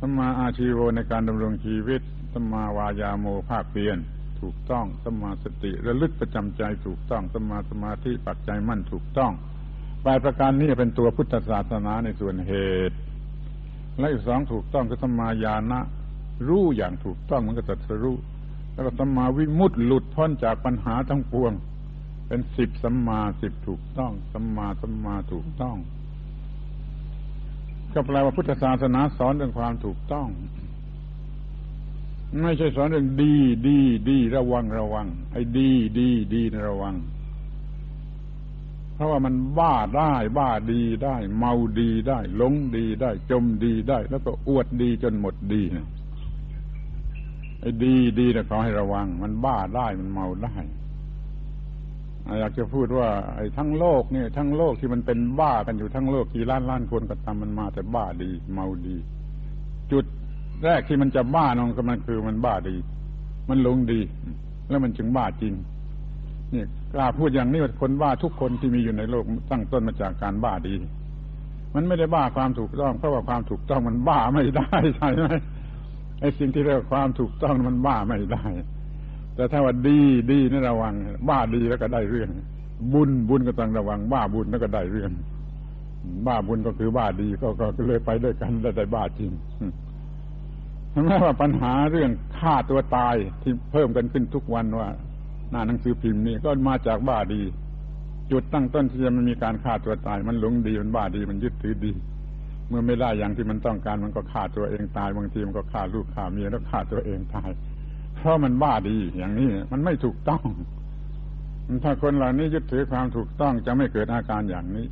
สัมมาอาชีโวในการดำรงชีวิตสัมมาวายาโมภาคเพียนถูกต้องสัมมาสติระลึกประจำใจถูกต้องสัมมาสมาธิปักใจมั่นถูกต้องปลายประการนี้เป็นตัวพุทธศาสนาในส่วนเหตุ และอีกสองถูกต้องคือสัมมาญาณะรู้อย่างถูกต้องมันก็จะรู้แล้วก็สัมมาวิมุตติหลุดพ้นจากปัญหาทั้งปวง เป็นสิบสัมมาสิบถูกต้องสัมมาสัมมาถูกต้อง ก็แปลว่าพุทธศาสนาสอนเรื่องความถูกต้อง ไม่ใช่สอนเรื่องดี ดี ดี ระวังระวังไอ้ดี ดี ดีระวัง เพราะว่ามันบ้าได้ บ้าดีได้ เมาดีได้หลงดีได้ จมดีได้ แล้วก็อวดดีจนหมดดีนะไอ้ดีดีนะขอให้ระวัง มันบ้าได้มันเมาได้ อยากจะพูดว่าไอ้ทั้งโลกเนี่ยทั้งโลกที่มันเป็นบ้ากันอยู่ทั้งโลกกี่ล้านล้านคนก็ตามมันมาแต่บ้าดี เมาดี จุดแรกที่มันจะบ้านองก็มันคือมันบ้าดี มันลงดี แล้วมันจึงบ้าจริงนี่กล้าพูดอย่างนี้ว่าคนบ้าทุกคนที่มีอยู่ในโลกตั้งต้นมาจากการบ้าดี มันไม่ได้บ้าความถูกต้องเพราะว่าความถูกต้องมันบ้าไม่ได้ใช่ไหมไอ้สิ่งที่เรียกความถูกต้องมันบ้าไม่ได้ แต่ถ้าว่าดีดีนี่ระวัง บ้าดีแล้วก็ได้เรื่อง บุญบุญก็ต้องระวัง บ้าบุญแล้วก็ได้เรื่อง บ้าบุญก็คือบ้าดีก็ก็เลยไปด้วยกันได้ได้บ้าจริงแม้ว่าปัญหาเรื่องฆ่าตัวตายที่เพิ่มกันขึ้นทุกวันว่า หน้าหนังสือพิมพ์นี่ก็มาจากบ้าดี จุดตั้งต้นที่จะมันมีการฆ่าตัวตาย มันหลงดีมันบ้าดีมันยึดถือดี เมื่อไม่ได้อย่างที่มันต้องการมันก็ฆ่าตัวเองตายบางทีมันก็ฆ่าลูกฆ่าเมียแล้วฆ่าตัวเองตาย เพราะมันบ้าดีอย่างนี้ มันไม่ถูกต้อง ถ้าคนเหล่านี้ยึดถือความถูกต้องจะไม่เกิดอาการอย่างนี้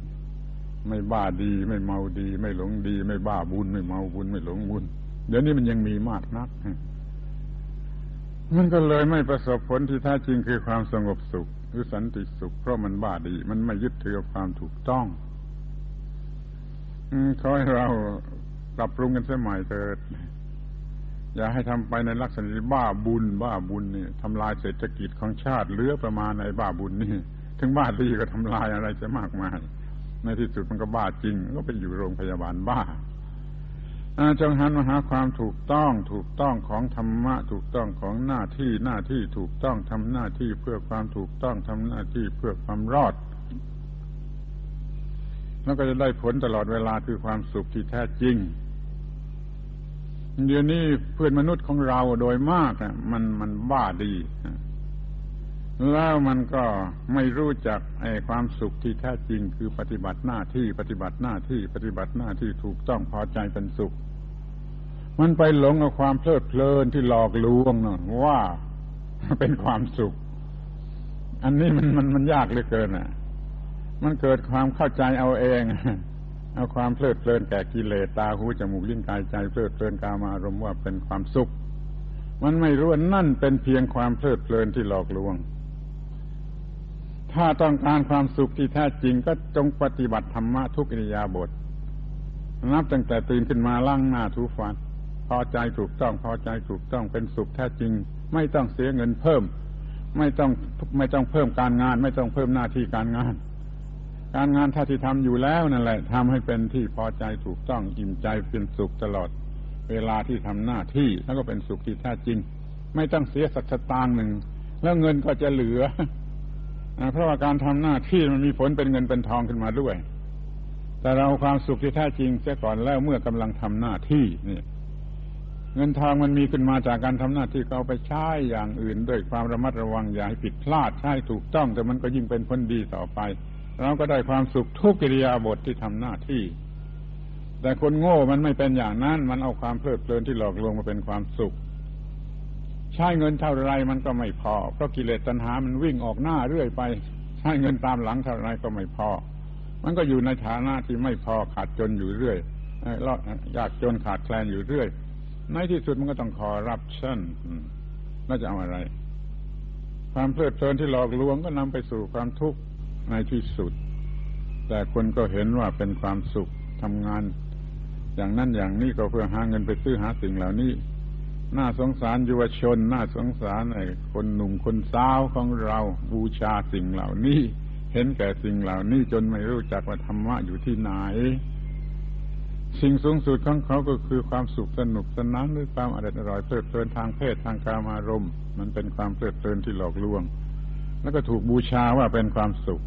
ไม่บ้าดี ไม่เมาดี ไม่หลงดี ไม่บ้าบุญ ไม่เมาบุญ ไม่หลงบุญ เดี๋ยวนี้มันยังมีมากนัก มันก็เลยไม่ประสบผลที่แท้จริงคือความสงบสุขหรือสันติสุข เพราะมันบ้าดี มันไม่ยึดถือความถูกต้องขอให้เราปรับปรุงกันเสียใหม่เถิด อย่าให้ทำไปในลักษณะบ้าบุญ บ้าบุญนี่ทำลายเศรษฐกิจของชาติเลือประมาณในบ้าบุญนี่ถึงบ้าดีก็ทำลายอะไรจะมากมาย ในที่สุดมันก็บ้าจริง ก็เป็นอยู่โรงพยาบาลบ้าจงหันมาหาความถูกต้องถูกต้องของธรรมะ ถูกต้องของหน้าที่หน้าที่ถูกต้องทำหน้าที่เพื่อความถูกต้องทำหน้าที่เพื่อความรอด แล้วก็จะได้ผลตลอดเวลาคือความสุขที่แท้จริง เดี๋ยวนี้เพื่อนมนุษย์ของเราโดยมากอะมันมันบ้าดี แล้วมันก็ไม่รู้จักไอ้ความสุขที่แท้จริงคือปฏิบัติหน้าที่ปฏิบัติหน้าที่ปฏิบัติหน้าที่ถูกต้องพอใจเป็นสุข มันไปหลงกับความเพลิดเพลินที่หลอกลวงนะว่าเป็นความสุข อันนี้มันมันมันยากเหลือเกินอะ มันเกิดความเข้าใจเอาเอง เอาความเพลิดเพลินแก่กิเลสตาหูจมูกลิ้นกายใจเพลิดเพลินกามารมณ์ว่าเป็นความสุข มันไม่รู้ว่านั่นเป็นเพียงความเพลิดเพลินที่หลอกลวง ถ้าต้องการความสุขที่แท้จริงก็จงปฏิบัติธรรมะทุกอิริยาบถนับตั้งแต่ตื่นขึ้นมาล้างหน้าทูฟันพอใจถูกต้องพอใจถูกต้องเป็นสุขแท้จริง ไม่ต้องเสียเงินเพิ่ม ไม่ต้องไม่ต้องเพิ่มการงาน ไม่ต้องเพิ่มหน้าที่การงาน การงานท่าที่ทำอยู่แล้วนั่นแหละทำให้เป็นที่พอใจถูกต้องอิ่มใจเป็นสุขตลอด เวลาที่ทำหน้าที่แล้วก็เป็นสุขที่แท้จริง ไม่ต้องเสียสักสตางค์หนึ่ง แล้วเงินก็จะเหลือเพราะว่าการทำหน้าที่มันมีผลเป็นเงินเป็นทองขึ้นมาด้วย แต่เราความสุขที่แท้จริงเสียก่อนแล้วเมื่อกำลังทำหน้าที่นี่เงินทองมันมีขึ้นมาจากการทำหน้าที่ก็เอาไปใช้อย่างอื่น ด้วยความระมัดระวังอย่าให้ผิดพลาดใช้ถูกต้อง แต่มันก็ยิ่งเป็นผลดีต่อไป เราก็ได้ความสุขทุกกิริยาบทที่ทำหน้าที่ แต่คนโง่มันไม่เป็นอย่างนั้น มันเอาความเพลิดเพลินที่หลอกลวงมาเป็นความสุข ใช้เงินเท่าไรมันก็ไม่พอ เพราะกิเลสตัณหามันวิ่งออกหน้าเรื่อยไป ใช้เงินตามหลังเท่าไรก็ไม่พอ มันก็อยู่ในฐานะที่ไม่พอขาดจนอยู่เรื่อยยากจนขาดแคลนอยู่เรื่อย ในที่สุดมันก็ต้องคอรับชั่นน่าจะเอาอะไร ความเพลิดเพลินที่หลอกลวงก็นำไปสู่ความทุกข์ ในที่สุด แต่คนก็เห็นว่าเป็นความสุขทำงาน อย่างนั้นอย่างนี้ก็เพื่อหาเงินไปซื้อหาสิ่งเหล่านี้ น่าสงสารยุวชน น่าสงสารไอ้คนหนุ่มคนสาวของเราบูชาสิ่งเหล่านี้ เห็นแก่สิ่งเหล่านี้จนไม่รู้จักว่าธรรมะอยู่ที่ไหนสิ่งสูงสุดของเขาก็คือความสุขสนุกสนานหรือความอร่อยอร่อยเพลิดเพลินทางเพศทางกามารมณ์ มันเป็นความเพลิดเพลินที่หลอกลวง แล้วก็ถูกบูชาว่าเป็นความสุข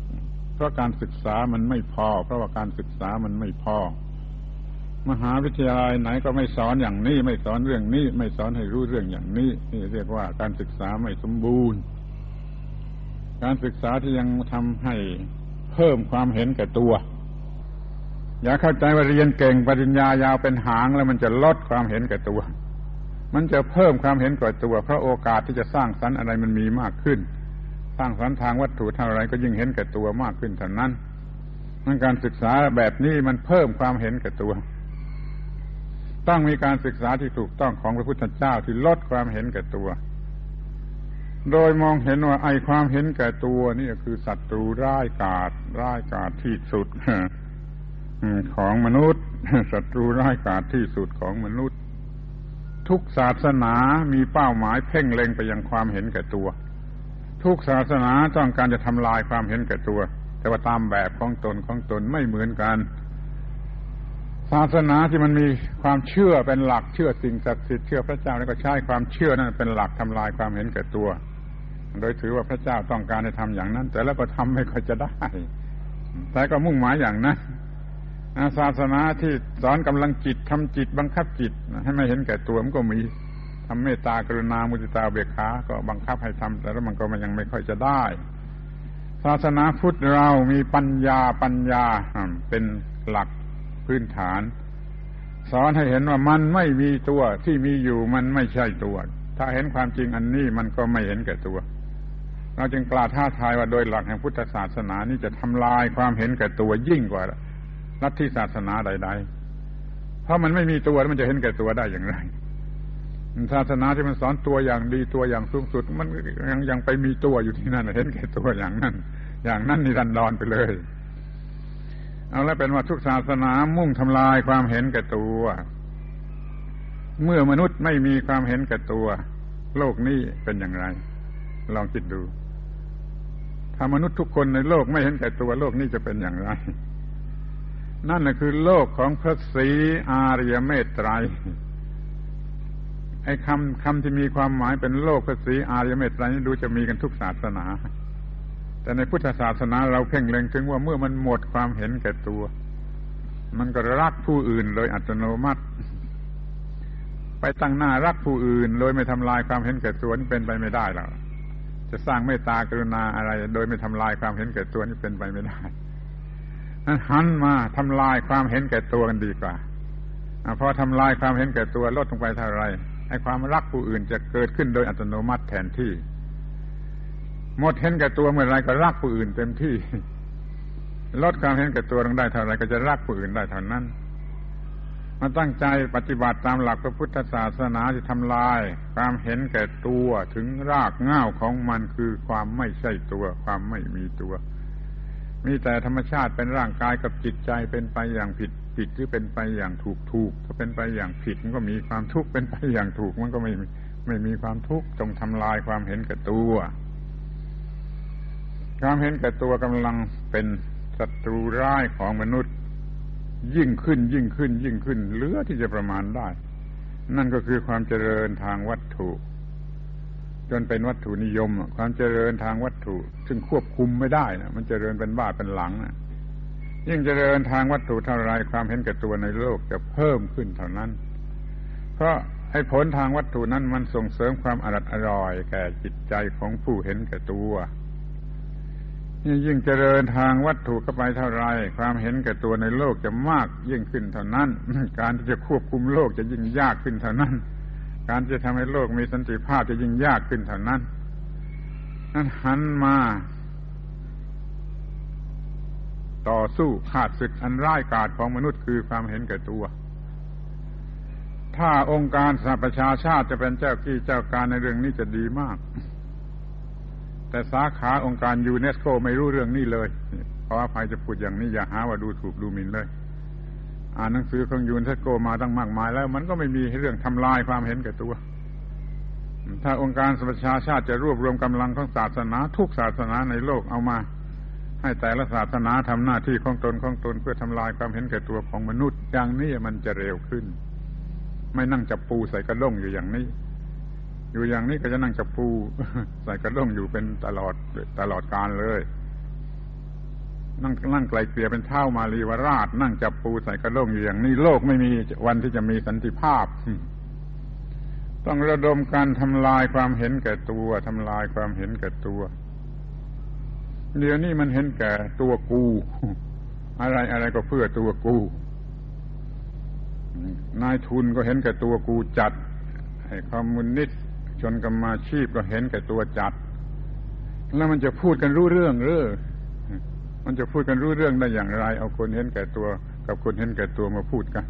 ราะการศึกษามันไม่พอ เพราะว่าการศึกษามันไม่พอ มหาวิทยาลัยไหนก็ไม่สอนอย่างนี้ ไม่สอนเรื่องนี้ ไม่สอนให้รู้เรื่องอย่างนี้นี่เรียกว่าการศึกษาไม่สมบูรณ์ การศึกษาที่ยังทำให้เพิ่มความเห็นแก่ตัว อย่าเข้าใจว่าเรียนเก่งปริญญายาวเป็นหางแล้วมันจะลดความเห็นแก่ตัว มันจะเพิ่มความเห็นแก่ตัว เพราะโอกาสที่จะสร้างสรรค์อะไรมันมีมากขึ้น ร้างสรรค์ทางวัตถุเท่าไรก็ยิ่งเห็นแก่ตัวมากขึ้นเท่านั้นมันการศึกษาแบบนี้มันเพิ่มความเห็นแก่ตัว ต้องมีการศึกษาที่ถูกต้องของพระพุทธเจ้าที่ลดความเห็นแก่ตัว โดยมองเห็นว่าไอความเห็นแก่ตัวนี่คือศัตรูร้ายกาจร้ายกาจที่สุดของมนุษย์ศัตรูร้ายกาจที่สุดของมนุษย์ ทุกศาสนามีเป้าหมายเพ่งเล็งไปยังความเห็นแก่ตัว ทุกศาสนาต้องการจะทำลายความเห็นแก่ตัว แต่ว่าตามแบบของตนของตนไม่เหมือนกัน ศาสนาที่มันมีความเชื่อเป็นหลักเชื่อสิ่งศักดิ์สิทธิ์เชื่อพระเจ้าแล้วก็ใช้ความเชื่อนั้นเป็นหลักทำลายความเห็นแก่ตัว โดยถือว่าพระเจ้าต้องการให้ทำอย่างนั้น แต่แล้วก็ทำไม่ค่อยจะได้ แต่ก็มุ่งหมายอย่างนั้นศาสนาที่สอนกำลังจิตทำจิตบังคับจิตให้ไม่เห็นแก่ตัวมันก็มี ทำเมตตากรุณามุติตาเบียขา ก็บังคับให้ทำแต่แล้วมันก็มันยังไม่ค่อยจะได้ ศาสนาพุทธเรามีปัญญาปัญญาเป็นหลักพื้นฐาน สอนให้เห็นว่ามันไม่มีตัวที่มีอยู่มันไม่ใช่ตัว ถ้าเห็นความจริงอันนี้มันก็ไม่เห็นแก่ตัว เราจึงกล้าท้าทายว่าโดยหลักแห่งพุทธศาสนานี้จะทำลายความเห็นแก่ตัวยิ่งกว่าลัทธิศาสนาใด ๆ เพราะมันไม่มีตัวมันจะเห็นแก่ตัวได้อย่างไร ศาสนาที่มันสอนตัวอย่างดีตัวอย่างสูงสุด มันยังยังไปมีตัวอยู่ที่นั่นเห็นแก่ตัวอย่างนั้น อย่างนั้นนี่ดันดอนไปเลย เอาแล้วเป็นว่าทุกศาสนามุ่งทำลายความเห็นแก่ตัว เมื่อมนุษย์ไม่มีความเห็นแก่ตัว โลกนี้เป็นอย่างไร ลองคิดดูถ้ามนุษย์ทุกคนในโลกไม่เห็นแก่ตัวโลกนี้จะเป็นอย่างไร นั่นแหละคือโลกของพระศรีอารยเมตไตร ไอ้คำคำที่มีความหมายเป็นโลกพระศรีอารยเมตไรนี่ดูจะมีกันทุกศาสนา แต่ในพุทธศาสนาเราเพ่งเล็งถึงว่าเมื่อมันหมดความเห็นแก่ตัว มันก็รักผู้อื่นโดยอัตโนมัติ ไปตั้งหน้ารักผู้อื่น โดยไม่ทำลายความเห็นแก่ตัวนี่เป็นไปไม่ได้หรอกจะสร้างเมตตากรุณาอะไร โดยไม่ทำลายความเห็นแก่ตัวนี่เป็นไปไม่ได้นั้นหันมาทำลายความเห็นแก่ตัวกันดีกว่าพอทำลายความเห็นแก่ตัวลดลงไปเท่าไร ไอ้ความรักผู้อื่นจะเกิดขึ้นโดยอัตโนมัติแทนที่ หมดเห็นแก่ตัวเมื่อไรก็รักผู้อื่นเต็มที่ ลดความเห็นแก่ตัวลงได้เท่าไรก็จะรักผู้อื่นได้เท่านั้นมาตั้งใจปฏิบัติตามหลักพระพุทธศาสนาที่ทำลาย ความเห็นแก่ตัวถึงรากง่าวของมันคือความไม่ใช่ตัว ความไม่มีตัว มีแต่ธรรมชาติเป็นร่างกายกับจิตใจเป็นไปอย่างผิดผิดหรือเป็นไปอย่างถูกถูกถ้าเป็นไปอย่างผิดมันก็มีความทุกข์เป็นไปอย่างถูก มันก็ไม่ไม่มีความทุกข์จงทำลายความเห็นแก่ตัวความเห็นแก่ตัวกำลังเป็นศัตรูร้ายของมนุษย์ ยิ่งขึ้นยิ่งขึ้น ยิ่งขึ้นเหลือที่จะประมาณได้ นั่นก็คือความเจริญทางวัตถุ จนเป็นวัตถุนิยม ความเจริญทางวัตถุ ซึ่งควบคุมไม่ได้นะมันเจริญเป็นบ้าเป็นหลังนะ ยิ่งจเจริญทางวัตถุเท่าไรความเห็นแก่ตัวในโลกจะเพิ่มขึ้นเท่านั้น เพราะให้ผลทางวัตถุนั้นมันส่งเสริมความอร่อยอร่อย แก่จิตใจของผู้เห็นแก่ตัวยิ่งเจริญทางวัตถุเข้าไปเท่าไรความเห็นแก่ตัวในโลกจะมากยิ่งขึ้นเท่านั้น การที่จะควบคุมโลกจะยิ่งยากขึ้นเท่านั้น การจะทำให้โลกมีสันติภาพจะยิ่งยากขึ้นเท่านั้นนั้นหันมา ต่อสู้ขาดศึกอันร้ายกาจของมนุษย์คือความเห็นแก่ตัว ถ้าองค์การสหประชาชาติจะเป็นเจ้ากี้เจ้าการในเรื่องนี้จะดีมาก แต่สาขาองค์การยูเนสโกไม่รู้เรื่องนี้เลยเพราะว่าใครจะพูดอย่างนี้อย่าหาว่าดูถูกดูหมิ่นเลย อ่านหนังสือของยูเนสโกมาตั้งมากมาย แล้วมันก็ไม่มีเรื่องทำลายความเห็นแก่ตัวถ้าองค์การสหประชาชาติจะรวบรวมกำลังของศาสนาทุกศาสนาในโลกเอามา ให้แต่ละศาสนาทำหน้าที่ของตนของตนเพื่อทำลายความเห็นแก่ตัวของมนุษย์ อย่างนี้มันจะเร็วขึ้น ไม่นั่งจับปูใส่กระด้งอยู่อย่างนี้ อยู่อย่างนี้ก็จะนั่งจับปูใส่กระด้งอยู่เป็นตลอดตลอดการเลย นั่งนั่งไกลเกลี่ยเป็นเท่ามาลีวราช นั่งจับปูใส่กระด้งอยู่อย่างนี้ โลกไม่มีวันที่จะมีสันติภาพต้องระดมการทำลายความเห็นแก่ตัวทำลายความเห็นแก่ตัว เดี๋ยวนี้มันเห็นแก่ตัวกู อะไรอะไรก็เพื่อตัวกูนายทุนก็เห็นแก่ตัวกูจัดให้คอมมิวนิสต์ชนกรรมาชีพก็เห็นแก่ตัวจัด แล้วมันจะพูดกันรู้เรื่องหรือมันจะพูดกันรู้เรื่องได้อย่างไร เอาคนเห็นแก่ตัว กับคนเห็นแก่ตัวมาพูดกัน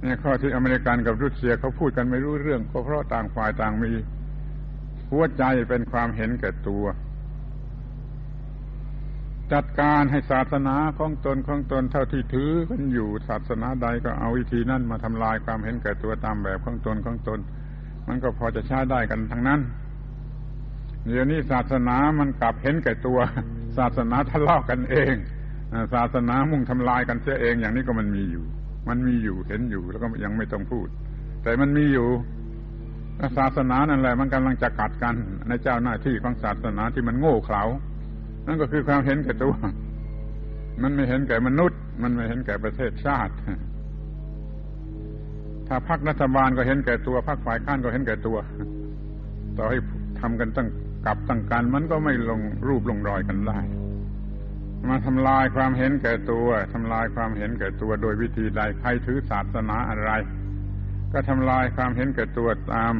เนี่ยข้อที่อเมริกันกับรัสเซียเขาพูดกันไม่รู้เรื่องก็เพราะต่างฝ่ายต่างมีหัวใจเป็นความเห็นแก่ตัว จัดการให้ศาสนาของตนของตนเท่าที่ถือกันอยู่ศาสนาใดก็เอาวิธีนั้นมาทำลายความเห็นแก่ตัวตามแบบของตนของตน มันก็พอจะใช้ได้กันทั้งนั้น เดี๋ยวนี้ศาสนามันกลับเห็นแก่ตัว ศาสนาทะเลาะกันเองศาสนามุ่งทำลายกันเสียเอง อย่างนี้ก็มันมีอยู่ มันมีอยู่เห็นอยู่แล้วก็ยังไม่ต้องพูด แต่มันมีอยู่ศาสนานั่นแหละมันกำลังจะกัดกันในเจ้าหน้าที่ของศาสนาที่มันโง่เขลา นั่นก็คือความเห็นแก่ตัว มันไม่เห็นแก่มนุษย์ มันไม่เห็นแก่ประเทศชาติ ถ้าพักรัฐบาลก็เห็นแก่ตัวพักฝ่ายค้านก็เห็นแก่ตัว ต่อให้ทำกันตั้งกับตั้งการมันก็ไม่ลงรูปลงรอยกันได้ มาทำลายความเห็นแก่ตัวทำลายความเห็นแก่ตัว โดยวิธีใดใครถือศาสนาอะไร ก็ทำลายความเห็นแก่ตัวตาม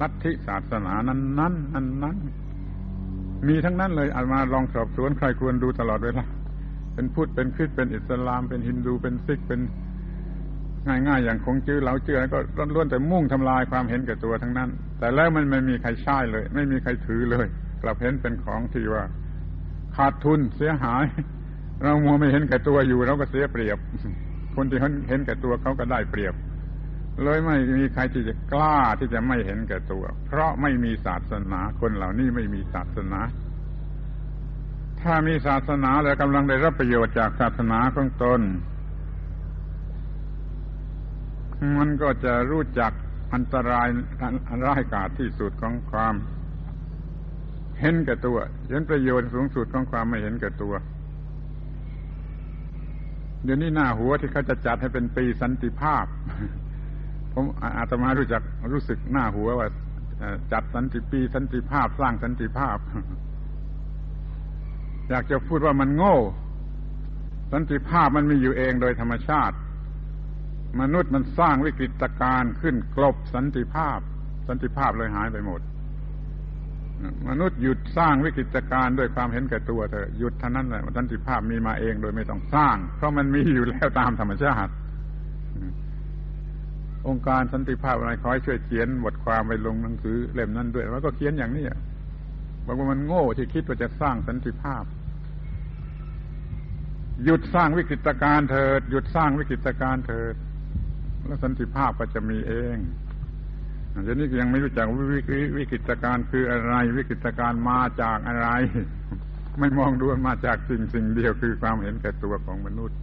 ลัทธิศาสนานั้นนั้นนั้นนั้น มีทั้งนั้นเลยอามาลองสอบสวนใครควรดูตลอดเวลาเป็นพุทธเป็นคริสเป็นอิสลาม เป็นฮินดูเป็นซิกเป็นง่ายๆอย่างคงจื้อเหลาเจือก็ล้วนแต่มุ่งทำลายความเห็นแก่ตัวทั้งนั้น แต่แล้วมันไม่มีใครใช้เลย ไม่มีใครถือเลย กลับเห็นเป็นของที่ว่า ขาดทุนเสียหาย เรามัวไม่เห็นแก่ตัวอยู่เราก็เสียเปรียบ คนที่เห็นแก่ตัวเขาก็ได้เปรียบ เลยไม่มีใครที่จะกล้าที่จะไม่เห็นแก่ตัว เพราะไม่มีศาสนาคนเหล่านี้ไม่มีศาสนา ถ้ามีศาสนาแล้วกำลังได้รับประโยชน์จากศาสนาของตน มันก็จะรู้จักอันตรายอันร้ายกาจที่สุดของความ เห็นแก่ตัวเห็นประโยชน์สูงสุดของความไม่เห็นแก่ตัวเดี๋ยวนี้หน้าหัวที่เขาจะจัดให้เป็นปีสันติภาพ ผมอาตมารู้จักรู้สึกหน้าหัวว่าจัดสันติปีสันติภาพสร้างสันติภาพ อยากจะพูดว่ามันโง่ สันติภาพมันมีอยู่เองโดยธรรมชาติ มนุษย์มันสร้างวิกฤตการณ์ขึ้นกลบสันติภาพ สันติภาพเลยหายไปหมด มนุษย์หยุดสร้างวิกฤตการณ์ด้วยความเห็นแก่ตัวเถอะหยุดเท่านั้นแหละสันติภาพมีมาเองโดยไม่ต้องสร้าง เพราะมันมีอยู่แล้วตามธรรมชาติ องค์การสันติภาพอะไรขอให้ช่วยเขียนบทความไปลงหนังสือเล่มนั้นด้วยแล้วก็เขียนอย่างนี้บอกว่ามันโง่ที่คิดว่าจะสร้างสันติภาพ หยุดสร้างวิกฤตการณ์เถิด หยุดสร้างวิกฤตการณ์เถิด แล้วสันติภาพก็จะมีเองเดี๋ยวนี้ยังไม่รู้จักวิกฤวิกฤตการคืออะไร วิกฤตการมาจากอะไร ไม่มองดูมาจากสิ่งสิ่งเดียวคือความเห็นแก่ตัวของมนุษย์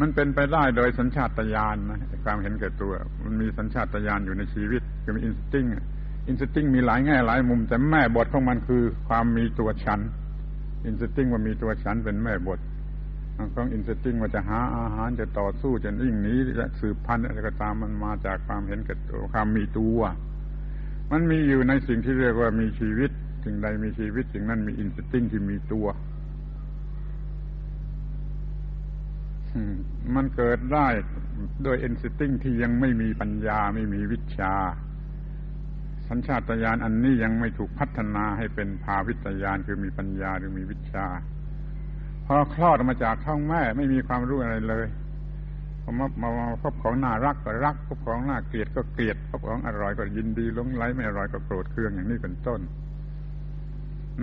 มันเป็นไปได้โดยสัญชาตญาณนะความเห็นแก่ตัว มันมีสัญชาตญาณอยู่ในชีวิตคือมี instinct instinct มีหลายแง่หลายมุม แต่แม่บทของมันคือความมีตัวฉัน instinct ว่ามีตัวฉันเป็นแม่บทของ instinct ว่าจะหาอาหารจะต่อสู้จะวิ่งหนีจะสืบพันธุ์อะไรก็ตามมันมาจากความเห็นแก่ตัวความมีตัว มันมีอยู่ในสิ่งที่เรียกว่ามีชีวิตสิ่งใดมีชีวิตสิ่งนั้นมี instinct ที่มีตัว มันเกิดได้โดยเอนสติ้งที่ยังไม่มีปัญญาไม่มีวิชา สัญชาตญาณอันนี้ยังไม่ถูกพัฒนาให้เป็นภาวิตญาณคือมีปัญญาหรือมีวิชา พอคลอดออกมาจากท้องแม่ไม่มีความรู้อะไรเลยพอมามาพบของน่ารักก็รักพบของน่าเกลียดก็เกลียดพบของอร่อยก็ยินดีลงไหลไม่อร่อยก็โกรธเคืองอย่างนี้เป็นต้น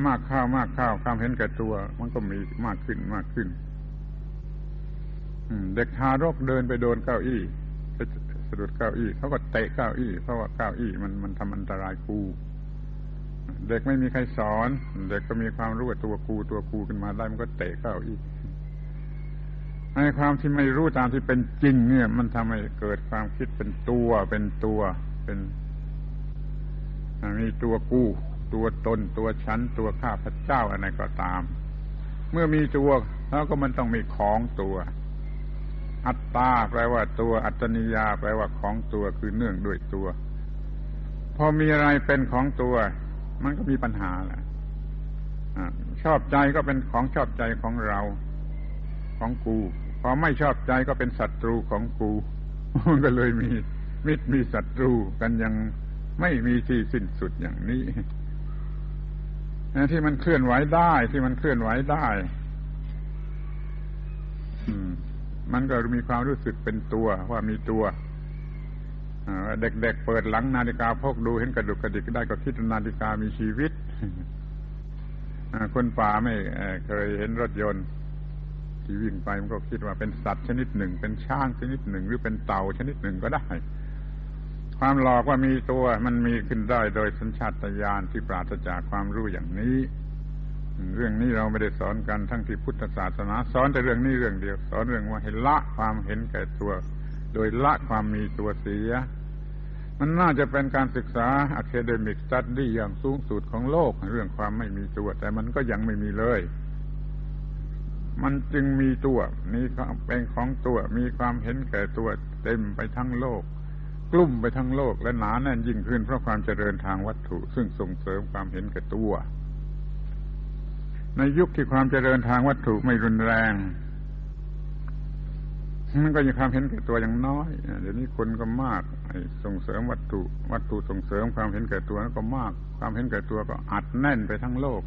มากข้าวมากข้าวความเห็นแก่ตัว มันก็มีมากขึ้นมากขึ้น เด็กทารกเดินไปโดนเก้าอี้สะดุดเก้าอี้เขาก็เตะเก้าอี้ เพราะว่าเก้าอี้มันมันทำอันตรายกูเด็กไม่มีใครสอน เด็กก็มีความรู้ว่าตัวกูตัวกูขึ้นมาได้มันก็เตะเก้าอี้ในความที่ไม่รู้ตามที่เป็นจริง เนี่ย มันทำให้เกิดความคิดเป็นตัวเป็นตัวเป็นมีตัวกูตัวตน ตัวฉัน ตัวข้าพเจ้าอะไรก็ตาม เมื่อมีตัวแล้วก็มันต้องมีของตัว อัตตาแปลว่าตัว อัตนิยา แปลว่าของตัวคือเนื่องด้วยตัว พอมีอะไรเป็นของตัว มันก็มีปัญหาแหละชอบใจก็เป็นของชอบใจของเราของกู พอไม่ชอบใจก็เป็นศัตรูของกูมันก็เลยมีมิตรมีศัตรูกันยังไม่มีที่สิ้นสุดอย่างนี้ที่มันเคลื่อนไหวได้ที่มันเคลื่อนไหวได้ อืม มันก็มีความรู้สึกเป็นตัวว่ามีตัวเด็กๆเเปิดหลังนาฬิกาพกดูเห็นกระดุกกระดิกได้ก็คิดนาฬิกามีชีวิตคนป่าไม่เคยเห็นรถยนต์ที่วิ่งไปมันก็คิดว่าเป็นสัตว์ชนิดหนึ่ง เป็นช้างชนิดหนึ่ง หรือเป็นเต่าชนิดหนึ่งก็ได้ ความหลอกว่ามีตัวมันมีขึ้นได้โดยสัญชาตญาณที่ปราศจากความรู้อย่างนี้ เรื่องนี้เราไม่ได้สอนกันทั้งที่พุทธศาสนา สอนแต่เรื่องนี้เรื่องเดียว สอนเรื่องว่าให้ละความเห็นแก่ตัว โดยละความมีตัวเสีย มันน่าจะเป็นการศึกษา academic study อย่างสูงสุดของโลกเรื่องความไม่มีตัว แต่มันก็ยังไม่มีเลย มันจึงมีตัวนี่เป็นของตัวมีความเห็นแก่ตัวเต็มไปทั้งโลก กลุ่มไปทั้งโลกและหนาแน่นยิ่งขึ้นเพราะความเจริญทางวัตถุ ซึ่งส่งเสริมความเห็นแก่ตัว ในยุคที่ความเจริญทางวัตถุไม่รุนแรง มันก็ยังความเห็นแก่ตัวอย่างน้อยเดี๋ยวนี้คนก็มากส่งเสริมวัตถุวัตถุส่งเสริมความเห็นแก่ตัวก็มาก ความเห็นแก่ตัวก็อัดแน่นไปทั้งโลก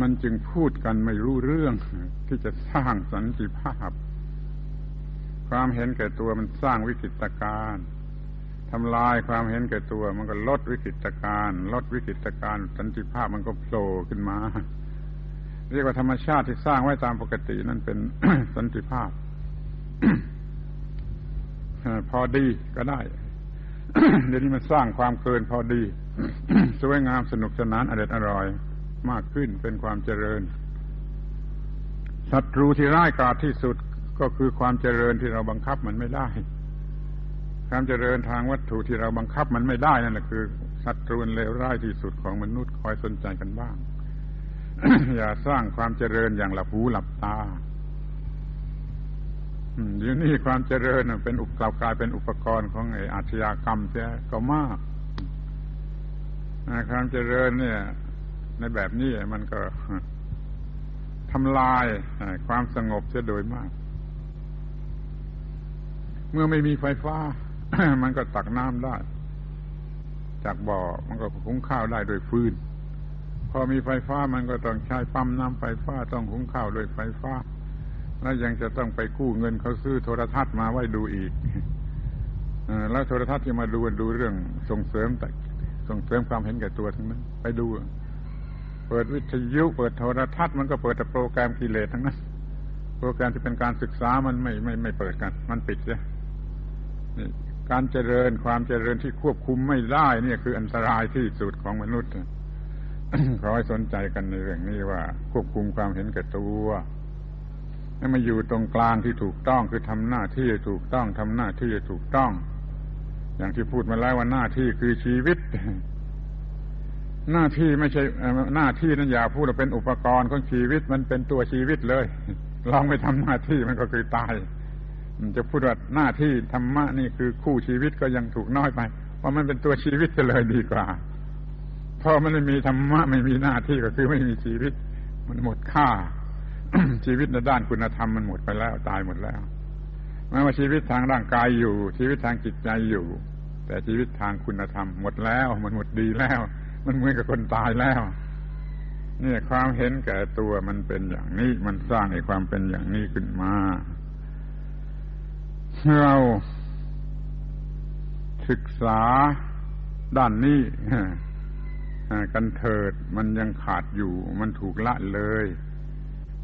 มันจึงพูดกันไม่รู้เรื่อง ที่จะสร้างสันติภาพ ความเห็นแก่ตัวมันสร้างวิกฤตการณ์ ทำลายความเห็นแก่ตัว มันก็ลดวิกฤตการลดวิกฤตการสันติภาพมันก็โผล่ขึ้นมา เรียกว่าธรรมชาติที่สร้างไว้ตามปกตินั่นเป็นสันติภาพพอดีก็ได้เดี๋ยวนี้มันสร้างความเกินพอดีสวยงามสนุกสนานอเด็ดอร่อย มากขึ้นเป็นความเจริญศัตรูที่ร้ายกาจที่สุดก็คือความเจริญที่เราบังคับมันไม่ได้ ความเจริญทางวัตถุที่เราบังคับมันไม่ได้นั่นแหละคือศัตรูเลวร้ายที่สุดของมนุษย์คอยสนใจกันบ้าง อย่าสร้างความเจริญอย่างหลับหูหลับตาเดี๋ยวนี้ความเจริญเป็นอุปกรณ์กลายเป็นอุปกรณ์ของไอ้อาชญากรรมเสียก็มากความเจริญเนี่ย ในแบบนี้มันก็ทำลายความสงบเสียโดยมาก เมื่อไม่มีไฟฟ้า มันก็ตักน้ำได้ จากบ่อมันก็หุงข้าวได้โดยฟืน พอมีไฟฟ้ามันก็ต้องใช้ปั๊มน้ำไฟฟ้าต้องหุงข้าวโดยไฟฟ้า แล้วยังจะต้องไปกู้เงินเขาซื้อโทรทัศน์มาไว้ดูอีกแล้วโทรทัศน์ที่มาดูดูเรื่องส่งเสริมแต่ส่งเสริมความเห็นแก่ตัวทั้งนั้น ไปดู เปิดวิทยุเปิดโทรทัศน์มันก็เปิดแต่โปรแกรมกิเลสทั้งนั้นโปรแกรมที่เป็นการศึกษามันไม่ไม่ไม่เปิดกัน มันปิดเสีย การเจริญความเจริญที่ควบคุมไม่ได้เนี่ยคืออันตรายที่สุดของมนุษย์ขอให้สนใจกันในเรื่องนี้ว่า ควบคุมความเห็นแก่ตัวให้มาอยู่ตรงกลางที่ถูกต้องคือทำหน้าที่ถูกต้องทำหน้าที่ถูกต้อง อย่างที่พูดมาแล้วว่าหน้าที่คือชีวิต หน้าที่ไม่ใช่หน้าที่นั้นอย่าพูดว่าเป็นอุปกรณ์ของชีวิตมันเป็นตัวชีวิตเลยลองไปทำหน้าที่มันก็คือตาย จะพูดว่าหน้าที่ธรรมะนี่คือคู่ชีวิตก็ยังถูกน้อยไปว่ามันเป็นตัวชีวิตเลยดีกว่าพอมันไม่มีธรรมะไม่มีหน้าที่ก็คือไม่มีชีวิต มันหมดค่า ชีวิตในด้านคุณธรรมมันหมดไปแล้วตายหมดแล้วแม้ว่าชีวิตทางร่างกายอยู่ ชีวิตทางจิตใจอยู่ แต่ชีวิตทางคุณธรรมหมดแล้ว มันหมดดีแล้ว มันเหมือนกับคนตายแล้วเนี่ยความเห็นแก่ตัวมันเป็นอย่างนี้ มันสร้างให้ความเป็นอย่างนี้ขึ้นมา เราศึกษาด้านนี้กันเถิดมันยังขาดอยู่ มันถูกละเลย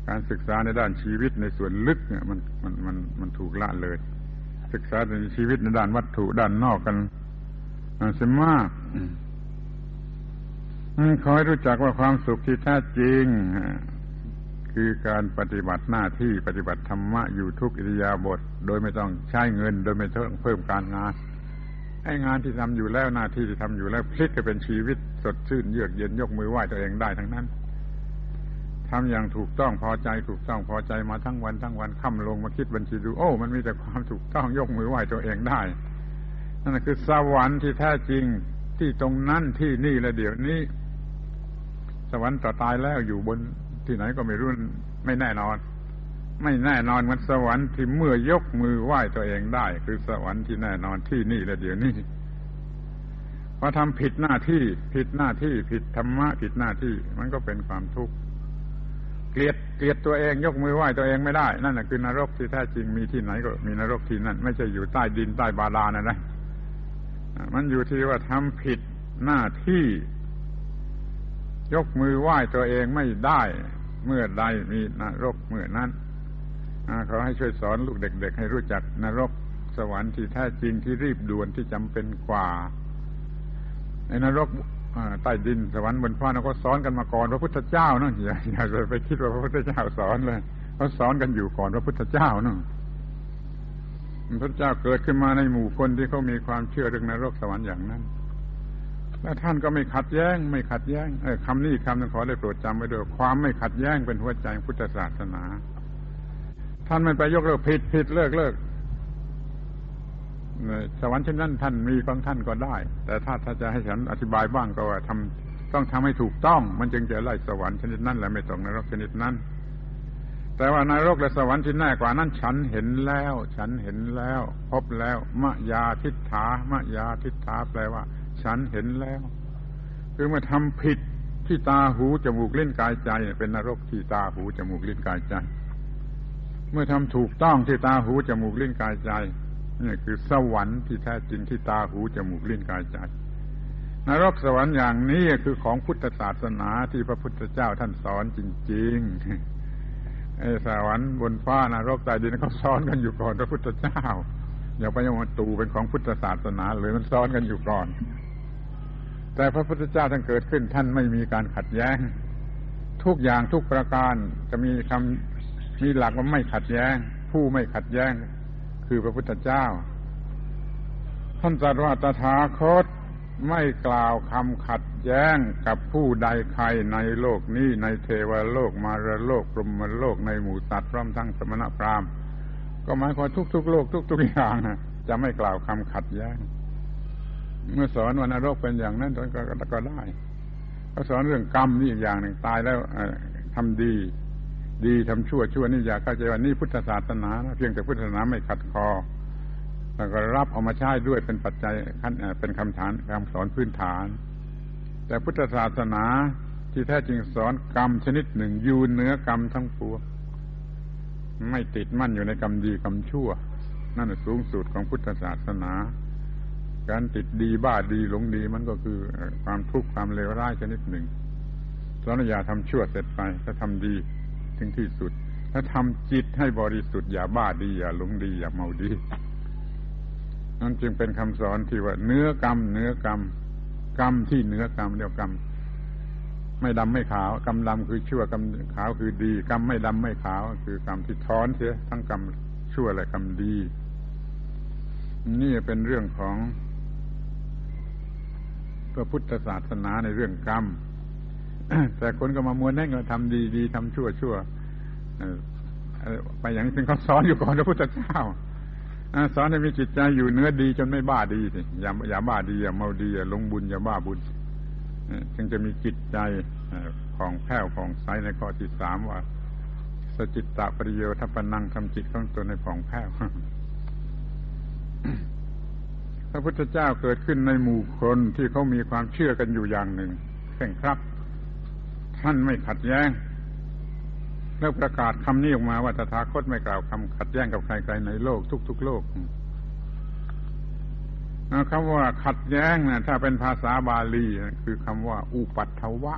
การศึกษาในด้านชีวิตในส่วนลึกเนี่ยมันมันมันมันถูกละเลย ศึกษาในชีวิตในด้านวัตถุด้านนอกกันเสียมากคอยรู้จักว่าความสุขที่แท้จริง คือการปฏิบัติหน้าที่ปฏิบัติธรรมะอยู่ทุกอิริยาบถโดยไม่ต้องใช้เงิน โดยไม่ต้องเพิ่มการงานไอ้งานที่ทำอยู่แล้วหน้าที่ที่ทำอยู่แล้วพลิกให้เป็นชีวิตสดชื่นเยือกเย็นยกมือไหว้ตัวเองได้ทั้งนั้นทำอย่างถูกต้องพอใจถูกต้องพอใจมาทั้งวันทั้งวันค่ำลงมาคิดบัญชีดูโอ้มันมีแต่ความถูกต้องยกมือไหว้ตัวเองได้ นั่นคือสวรรค์ที่แท้จริงที่ตรงนั้นที่นี่และเดี๋ยวนี้ สวรรค์ต่อตายแล้วอยู่บน ที่ไหนก็ไม่รู้ไม่แน่นอน ไม่แน่นอนมันสวรรค์ที่เมื่อยกมือไหว้ตัวเองได้ คือสวรรค์ที่แน่นอนที่นี่และเดี๋ยวนี้พอทำผิดหน้าที่ผิดหน้าที่ผิดธรรมะผิดหน้าที่ มันก็เป็นความทุกข์เกลียดเกลียดตัวเองยกมือไหว้ตัวเองไม่ได้ นั่นแหละคือนรกที่แท้จริงมีที่ไหนก็มีนรกที่นั่น ไม่ใช่อยู่ใต้ดินใต้บาดาลนะนะมันอยู่ที่ว่าทำผิดหน้าที่ ยกมือไหว้ตัวเองไม่ได้ เมื่อใดมีนรกเมื่อนั้นเขาให้ช่วยสอนลูกเด็ก ๆ ให้รู้จักนรกสวรรค์ที่แท้จริงที่รีบด่วนที่จำเป็นกว่า ในนรกใต้ดินสวรรค์บนฟ้าเราก็สอนกันมาก่อนพระพุทธเจ้านะอย่าอย่าไปคิดว่าพระพุทธเจ้าสอนเลยเขาสอนกันอยู่ก่อนพระพุทธเจ้านะพระเจ้าเกิดขึ้นมาในหมู่คนที่เขามีความเชื่อเรื่องนรกสวรรค์อย่างนั้น แล้วท่านก็ไม่ขัดแย้ง ไม่ขัดแย้งเออคำนี้คำนึงขอได้โปรดจำไว้ด้วยความไม่ขัดแย้งเป็นหัวใจพุทธศาสนา ท่านไม่ไปยกเลิกผิดผิดเลิกเลิกสวรรค์เช่นนั้นท่านมีของท่านก็ได้ แต่ถ้าถ้าจะให้ฉันอธิบายบ้างก็ว่าทำต้องทำให้ถูกต้อง มันจึงจะไล่สวรรค์ชนิดนั้นและไม่ตกนรกชนิดนั้น แต่ว่านรกและสวรรค์ที่แน่กว่านั้นฉันเห็นแล้ว ฉันเห็นแล้ว พบแล้วมะยาทิฏฐามะยาทิฏฐาแปลว่า ฉันเห็นแล้ว คือมื่อทำผิดที่ตาหูจมูกเล่นกายใจ เป็นนรกที่ตาหูจมูกเล่นกายใจ เมื่อทำถูกต้องที่ตาหูจมูกเล่นกายใจนี่คือสวรรค์ที่แท้จริงที่ตาหูจมูกเล่นกายใจนรกสวรรค์อย่างนี้คือของพุทธศาสนาที่พระพุทธเจ้าท่านสอนจริงๆไอ้สวรรค์บนฟ้านรกใต้ดินเขาสอนกันอยู่ก่อนพระพุทธเจ้าอย่าไปยงตูเป็นของพุทธศาสนาเลยมันซ้อนกันอยู่ก่อน แต่พระพุทธเจ้าท่านเกิดขึ้นท่านไม่มีการขัดแย้ง ทุกอย่างทุกประการจะมีคำมีหลักว่าไม่ขัดแย้ง ผู้ไม่ขัดแย้ง คือพระพุทธเจ้า ท่านตรัสว่าตถาคตไม่กล่าวคำขัดแย้งกับผู้ใดใครในโลกนี้ในเทวโลกมารโลกพรมโลกในหมู่สัตว์พร้อมทั้งสมณพราหมณ์ ก็หมายความทุกๆโลกทุกๆอย่างจะไม่กล่าวคำขัดแย้ง เมื่อสอนวันนรกเป็นอย่างนั้นตนก็ก็ได้เขาสอนเรื่องกรรมนี่อีกอย่างหนึ่งตายแล้วทำดี ดีทำชั่วชั่วนี่อยากเข้าใจว่านี่พุทธศาสนาเพียงแต่พุทธศาสนาไม่ขัดคอแล้วก็รับเอามาใช้ด้วยเป็นปัจจัยเป็นคำฐานคำสอนพื้นฐาน แต่พุทธศาสนาที่แท้จริงสอนกรรมชนิดหนึ่งยูเนื้อกรรมทั้งปวงไม่ติดมั่นอยู่ในกรรมดีกรรมชั่ว นั่นสูงสุดของพุทธศาสนา การติดดีบ้าดีหลงดีมันก็คือความทุกข์ความเลวร้ายชนิดหนึ่งสอนอย่าทำชั่วเสร็จไปถ้าทำดีถึงที่สุด ถ้าทำจิตให้บริสุทธิ์อย่าบ้าดี อย่าหลงดี อย่าเมาดี นั่นจึงเป็นคำสอนที่ว่า เนื้อกรรม เนื้อกรรม กรรมที่เนื้อกรรมเดียวกรรมไม่ดำไม่ขาวกรรมดำคือชั่วกรรมขาวคือดีกรรมไม่ดำไม่ขาว คือกรรมที่ทอนเสียทั้งกรรมชั่วและกรรมดี นี่เป็นเรื่องของ พื่อพุทธศาสนาในเรื่องกรรม แต่คนก็มามัวแน่งก็ทำดีดีทำชั่วชั่วไปอย่างซึ่งเขาสอนอยู่ก่อนพระพุทธเจ้าสอนให้มีจิตใจอยู่เนื้อดีจนไม่บ้าดีสิอย่าอย่าบ้าดีอย่าเมาดีอย่าลงบุญอย่าบ้าบุญจึงจะมีจิตใจของแผ้วของใสในข้อที่สามว่าสจิตตะปริโยทัปนังทำจิตของตนในผ่องแผ้ว พระพุทธเจ้าเกิดขึ้นในหมู่คนที่เขามีความเชื่อกันอยู่อย่างหนึ่งเข่งครับ ท่านไม่ขัดแย้ง แล้วประกาศคำนี้ออกมาว่าตถาคตไม่กล่าวคำขัดแย้งกับใครๆในโลกทุก ๆ โลกคำว่าขัดแย้งนะถ้าเป็นภาษาบาลีคือคำว่า อุปัตถวะ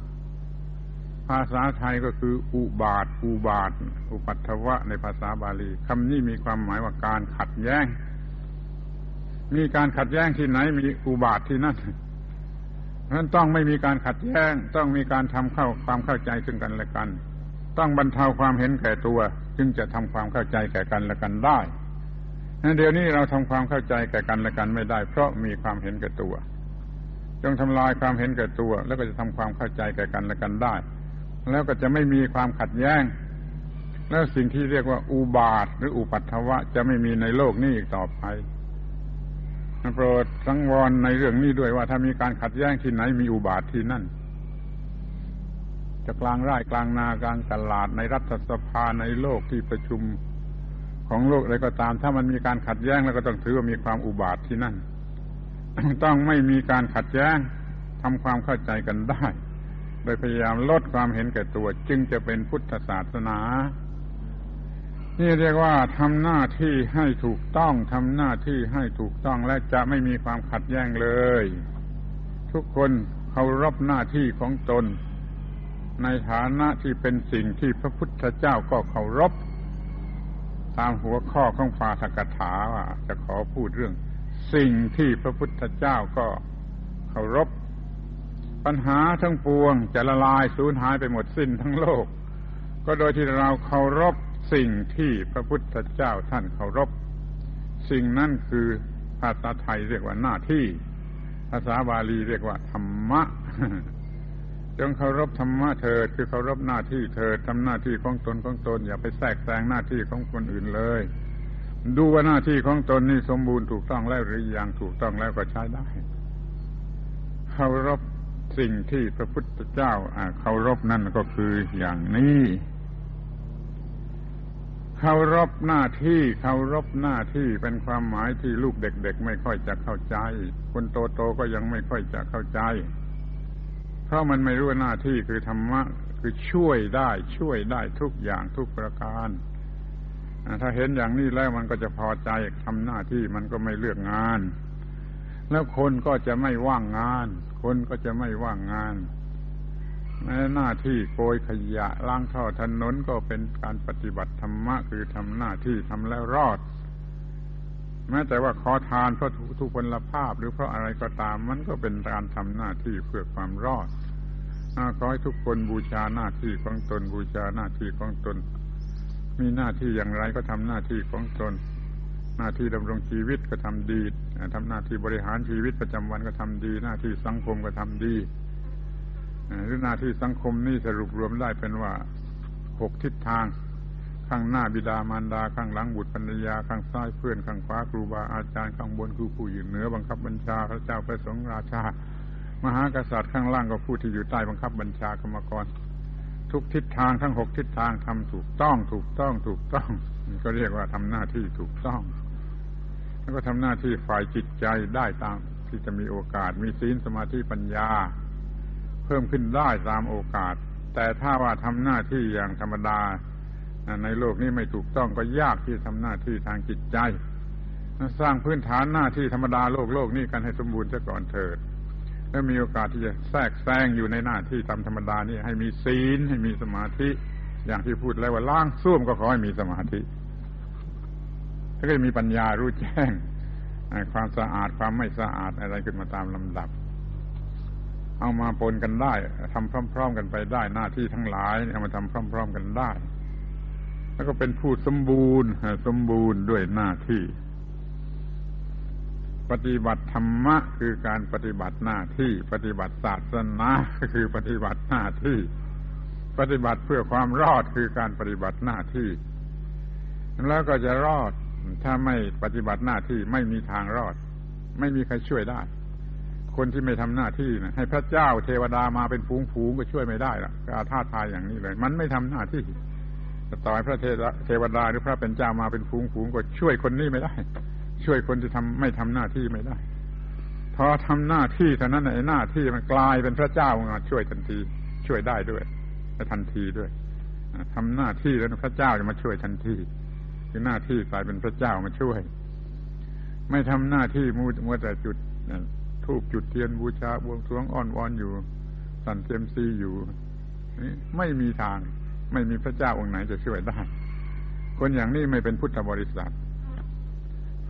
ภาษาไทยก็คือ อุบาท อุบาท อุปัตถวะ ในภาษาบาลีคำนี้มีความหมายว่าการขัดแย้ง มีการขัดแย้งที่ไหนมีอุบาทที่นั่นนั้นต้องไม่มีการขัดแย้ง ต้องมีการทำเข้าความเข้าใจซึ่งกันและกัน ต้องบรรเทาความเห็นแก่ตัว จึงจะทำความเข้าใจแก่กันและกันได้เดี๋ยวนี้เราทำความเข้าใจแก่กันและกันไม่ได้ เพราะมีความเห็นแก่ตัว จงทำลายความเห็นแก่ตัว แล้วก็จะทำความเข้าใจแก่กันและกันได้ แล้วก็จะไม่มีความขัดแย้ง แล้วสิ่งที่เรียกว่าอุบาทหรืออุปัตถวะจะไม่มีในโลกนี้อีกต่อไป โปรดสังวรในเรื่องนี้ด้วยว่าถ้ามีการขัดแย้งที่ไหนมีอุบาทที่นั่น จะกลางไร่กลางนากลางตลาดในรัฐสภาในโลกที่ประชุมของโลกอะไรก็ตาม ถ้ามันมีการขัดแย้งแล้วก็ต้องถือว่ามีความอุบาทที่นั่น ต้องไม่มีการขัดแย้งทำความเข้าใจกันได้ โดยพยายามลดความเห็นแก่ตัว จึงจะเป็นพุทธศาสนา นี่เรียกว่าทำหน้าที่ให้ถูกต้องทำหน้าที่ให้ถูกต้องและจะไม่มีความขัดแย้งเลย ทุกคนเคารพหน้าที่ของตน ในฐานะที่เป็นสิ่งที่พระพุทธเจ้าก็เคารพ ตามหัวข้อของฟาทกถาว่าจะขอพูดเรื่อง สิ่งที่พระพุทธเจ้าก็เคารพ ปัญหาทั้งปวงจะละลายสูญหายไปหมดสิ้นทั้งโลก ก็โดยที่เราเคารพ สิ่งที่พระพุทธเจ้าท่านเคารพ สิ่งนั้นคือภาษาไทยเรียกว่าหน้าที่ ภาษาบาลีเรียกว่าธรรมะ จงเคารพธรรมะเถิด คือเคารพหน้าที่เถิดทำหน้าที่ของตนของตน อย่าไปแทรกแซงหน้าที่ของคนอื่นเลย ดูว่าหน้าที่ของตนนี่สมบูรณ์ถูกต้องแล้วหรือยังถูกต้องแล้วก็ใช้ได้เคารพสิ่งที่พระพุทธเจ้าเคารพนั่นก็คืออย่างนี้ เคารพหน้าที่เคารพหน้าที่เป็นความหมายที่ลูกเด็กๆ ไม่ค่อยจะเข้าใจ คนโตๆก็ยังไม่ค่อยจะเข้าใจ เพราะมันไม่รู้หน้าที่คือธรรมะคือช่วยได้ช่วยได้ทุกอย่างทุกประการถ้าเห็นอย่างนี้แล้วมันก็จะพอใจทำหน้าที่มันก็ไม่เลือกงาน แล้วคนก็จะไม่ว่างงาน คนก็จะไม่ว่างงาน หน้าที่โกยขยะล้างท่อถนนก็เป็นการปฏิบัติธรรมะคือทำหน้าที่ทำแล้วรอด แม้แต่ว่าขอทานเพราะทุกพลภาพหรือเพราะอะไรก็ตามมันก็เป็นการทำหน้าที่เพื่อความรอดขอให้ทุกคนบูชาหน้าที่ของตนบูชาหน้าที่ของตน มีหน้าที่อย่างไรก็ทำหน้าที่ของตน หน้าที่ดำรงชีวิตก็ทำดีทำหน้าที่บริหารชีวิตประจำวันก็ทำดี หน้าที่สังคมก็ทำดี หรือหน้าที่สังคมนี่สรุปรวมได้เป็นว่าหกทิศทาง ข้างหน้าบิดามารดา ข้างหลังบุตรภรรยา ข้างซ้ายเพื่อน ข้างขวาครูบาอาจารย์ ข้างบนคือผู้อยู่เหนือบังคับบัญชาพระเจ้าพระสงฆ์ราชา มหากษัตริย์ข้างล่างก็ผู้ที่อยู่ใต้บังคับบัญชากรรมกร ทุกทิศทางทั้งหกทิศทางทำถูกต้อง ถูกต้องถูกต้อง ก็เรียกว่าทำหน้าที่ถูกต้อง แล้วก็ทำหน้าที่ฝ่ายจิตใจได้ตามที่จะมีโอกาสมีศีลสมาธิปัญญา พิ่มขึ้นได้ตามโอกาส แต่ถ้าว่าทำหน้าที่อย่างธรรมดา ในโลกนี้ไม่ถูกต้องก็ยากที่ทำหน้าที่ทางจิตใจ สร้างพื้นฐานหน้าที่ธรรมดาโลกโลกนี้กันให้สมบูรณ์ซะก่อนเถิด แล้วมีโอกาสที่จะแทรกแซงอยู่ในหน้าที่ตามธรรมดานี่ให้มีศีลให้มีสมาธิ อย่างที่พูดแล้วว่าล้างส้วมก็ขอให้มีสมาธิถ้าก็มีปัญญารู้แจ้งความสะอาดความไม่สะอาดอะไรขึ้นมาตามลำดับ เอามาปนกันได้ทำพร้อม ๆ กันไปได้หน้าที่ทั้งหลายเอามาทำพร้อม ๆ กันได้ แล้วก็เป็นผู้สมบูรณ์สมบูรณ์ด้วยหน้าที่ ปฏิบัติธรรมะคือการปฏิบัติหน้าที่ ปฏิบัติศาสนาคือปฏิบัติหน้าที่ ปฏิบัติเพื่อความรอดคือการปฏิบัติหน้าที่ แล้วก็จะรอดถ้าไม่ปฏิบัติหน้าที่ไม่มีทางรอด ไม่มีใครช่วยได้ คนที่ไม่ทำหน้าที่นะให้พระเจ้าเทวดามาเป็นฝูงๆก็ช่วยไม่ได้ละก็อาท่าทายอย่างนี้เลย มันไม่ทำหน้าที่ต่อยพระเทวดาหรือพระเป็นเจ้ามาเป็นฝูงๆก็ช่วยคนนี้ไม่ได้ ช่วยคนที่ทำไม่ทำหน้าที่ไม่ได้ พอทำหน้าที่เท่านั้นไอ้หน้าที่มันกลายเป็นพระเจ้ามาช่วยทันที ช่วยได้ด้วยและทันทีด้วยทำหน้าที่แล้วพระเจ้าจะมาช่วยทันทีคือหน้าที่กลายเป็นพระเจ้ามาช่วย ไม่ทำหน้าที่มูมัวแต่จุด ทูบจุดเทียนบูชาบวงสรวงอ้อนวอนอยู่ สั่นเซมซีอยู่นี่ไม่มีทาง ไม่มีพระเจ้าองค์ไหนจะช่วยได้ คนอย่างนี้ไม่เป็นพุทธบริษัท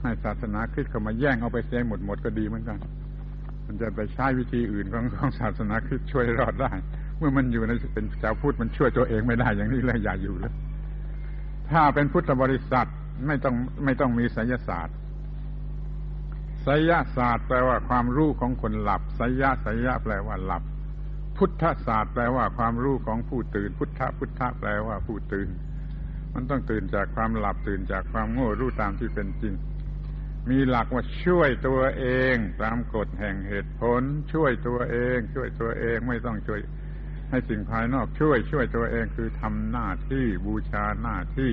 ให้ศาสนาคริสต์เข้ามาแย่งเอาไปเสียหมดหมดก็ดีเหมือนกัน มันจะไปใช้วิธีอื่นของของศาสนาคริสต์ช่วยรอดได้ เมื่อมันอยู่ในเป็นชาวพุทธมันช่วยตัวเองไม่ได้อย่างนี้เลยอย่าอยู่เลยถ้าเป็นพุทธบริษัทไม่ต้องไม่ต้องมีไสยศาสตร์ ไสยศาสตร์แปลว่าความรู้ของคนหลับไสยะไสยะแปลว่าหลับ พุทธศาสตร์แปลว่าความรู้ของผู้ตื่น พุทธพุทธแปลว่าผู้ตื่น มันต้องตื่นจากความหลับตื่นจากความโง่รู้ตามที่เป็นจริง มีหลักว่าช่วยตัวเอง ตามกฎแห่งเหตุผล ช่วยตัวเอง ช่วยตัวเองไม่ต้องช่วย ให้สิ่งภายนอกช่วย ช่วยตัวเองคือทำหน้าที่บูชาหน้าที่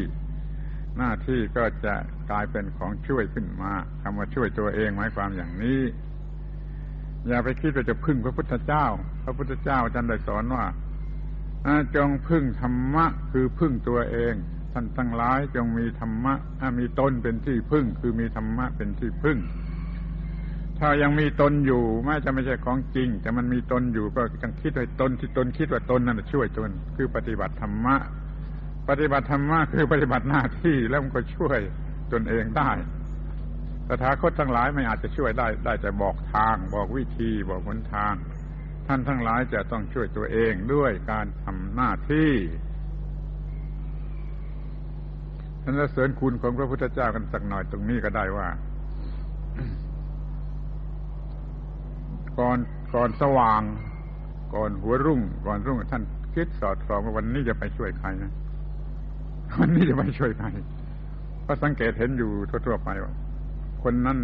หน้าที่ก็จะกลายเป็นของช่วยขึ้นมาคำว่าช่วยตัวเองหมายความอย่างนี้ อย่าไปคิดว่าจะพึ่งพระพุทธเจ้า พระพุทธเจ้าท่านได้สอนว่าจงพึ่งธรรมะ คือพึ่งตัวเอง ท่านทั้งหลายจงมีธรรมะมีตนเป็นที่พึ่ง คือมีธรรมะเป็นที่พึ่ง ถ้ายังมีตนอยู่แม้จะไม่ใช่ของจริง แต่มันมีตนอยู่ก็จังคิดว่าตนที่ตนคิดว่าตนนั่นช่วยตนคือปฏิบัติธรรมะ ปฏิบัติธรรมะคือปฏิบัติหน้าที่แล้วมันก็ช่วยตนเองได้ตถาคตทั้งหลายไม่อาจจะช่วยได้ ได้แต่บอกทาง บอกวิธี บอกหนทาง ท่านทั้งหลายจะต้องช่วยตัวเองด้วยการทำหน้าที่ท่านเสริญคุณของพระพุทธเจ้ากันสักหน่อยตรงนี้ก็ได้ว่า ก่อนก่อนสว่าง ก่อนหัวรุ่ง ก่อนรุ่งท่านคิดสอดส่องว่าวันนี้จะไปช่วยใครนะ วันนี้จะไปช่วยใครก็สังเกตเห็นอยู่ทั่วๆไปว่าคนนั้น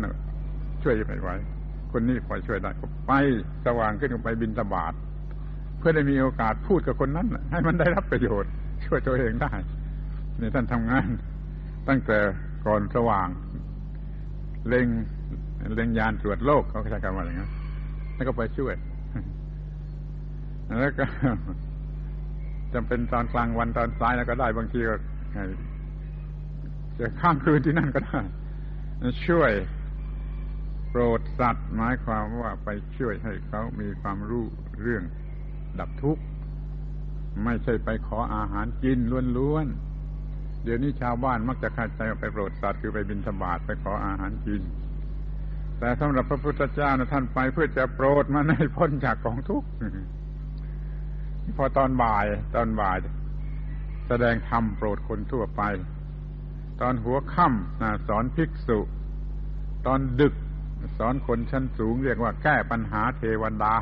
ช่วยไม่ไหวคนนี้พอช่วยได้ก็ไปสว่างขึ้นไปบินตบาทเพื่อได้มีโอกาสพูดกับคนนั้นให้มันได้รับประโยชน์ ช่วยตัวเองได้นี่ท่านทำงาน ตั้งแต่ก่อนสว่าง เล็งเล็งยานตรวจโลกเขาใช้คำว่าอย่างนั้นแล้วก็ไปช่วย แล้วก็จำเป็นตอนกลางวันตอนสายแล้วก็ได้บางทีก็ จะข้ามคืนที่นั่นก็ได้ช่วยโปรดสัตว์หมายความว่าไปช่วยให้เขามีความรู้เรื่องดับทุกข์ ไม่ใช่ไปขออาหารกินล้วนๆ เดี๋ยวนี้ชาวบ้านมักจะคาดใจไปโปรดสัตว์คือไปบินธบาตไปขออาหารกิน แต่สำหรับพระพุทธเจ้านะท่านไปเพื่อจะโปรดมันให้พ้นจากกองทุกข์พอตอนบ่ายตอนบ่าย แสดงธรรมโปรดคนทั่วไป ตอนหัวค่ำสอนภิกษุ ตอนดึกสอนคนชั้นสูง เรียกว่าแก้ปัญหาเทวดา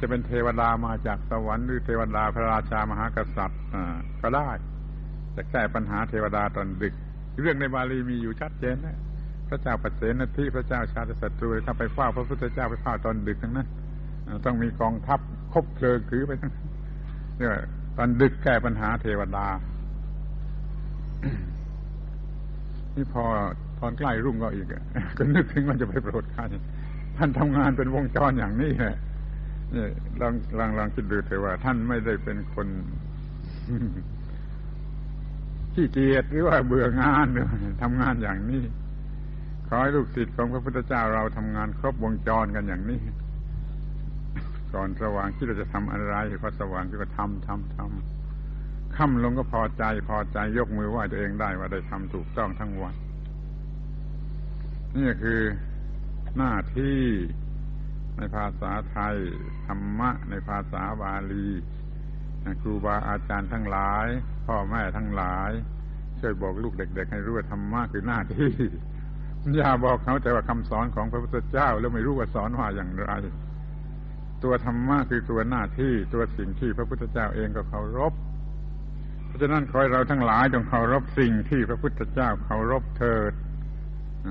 จะเป็นเทวดามาจากสวรรค์หรือเทวดาพระราชามหากษัตริย์ก็ได้จะแก้ปัญหาเทวดาตอนดึก เรื่องในบาลีมีอยู่ชัดเจนนะพระเจ้าปัจเจนที่พระเจ้าชาติศัตรูถ้าไปเฝ้าพระพุทธเจ้าไปเฝ้าตอนดึกทั้งนั้นต้องมีกองทัพคบเพลิงถือไปทั้งเนี่ย ตอนดึกแก้ปัญหาเทวดา นี่พอตอนใกล้รุ่งก็อีกก็นึกถึงว่าจะไปโปรดใครท่านทำงานเป็นวงจรอย่างนี้แหละนี่ลองลองลองคิดดูเถอะว่า ท่านไม่ได้เป็นคนขี้เกียจหรือว่าเบื่องานทำงานอย่างนี้ ขอให้ลูกศิษย์ของพระพุทธเจ้าเราทำงานครบวงจรกันอย่างนี้ ก่อนสว่างที่เราจะทำอะไรพอสว่างก็ทำทำทำค่ำลงก็พอใจพอใจยกมือไหว้ตัวเองได้ว่าได้ทำถูกต้องทั้งวันนี่คือหน้าที่ในภาษาไทย ธรรมะ ในภาษาบาลีครูบาอาจารย์ทั้งหลาย พ่อแม่ทั้งหลาย ช่วยบอกลูกเด็ก ๆ ให้รู้ว่าธรรมะคือหน้าที่อย่าบอกเขาแต่ว่าคำสอนของพระพุทธเจ้าแล้วไม่รู้ว่าสอนว่าอย่างไร ตัวธรรมะคือตัวหน้าที่ตัวสิ่งที่พระพุทธเจ้าเองก็เคารพ เพราะฉะนั้นขอให้เราทั้งหลายจงเคารพสิ่งที่พระพุทธเจ้าเคารพเถิด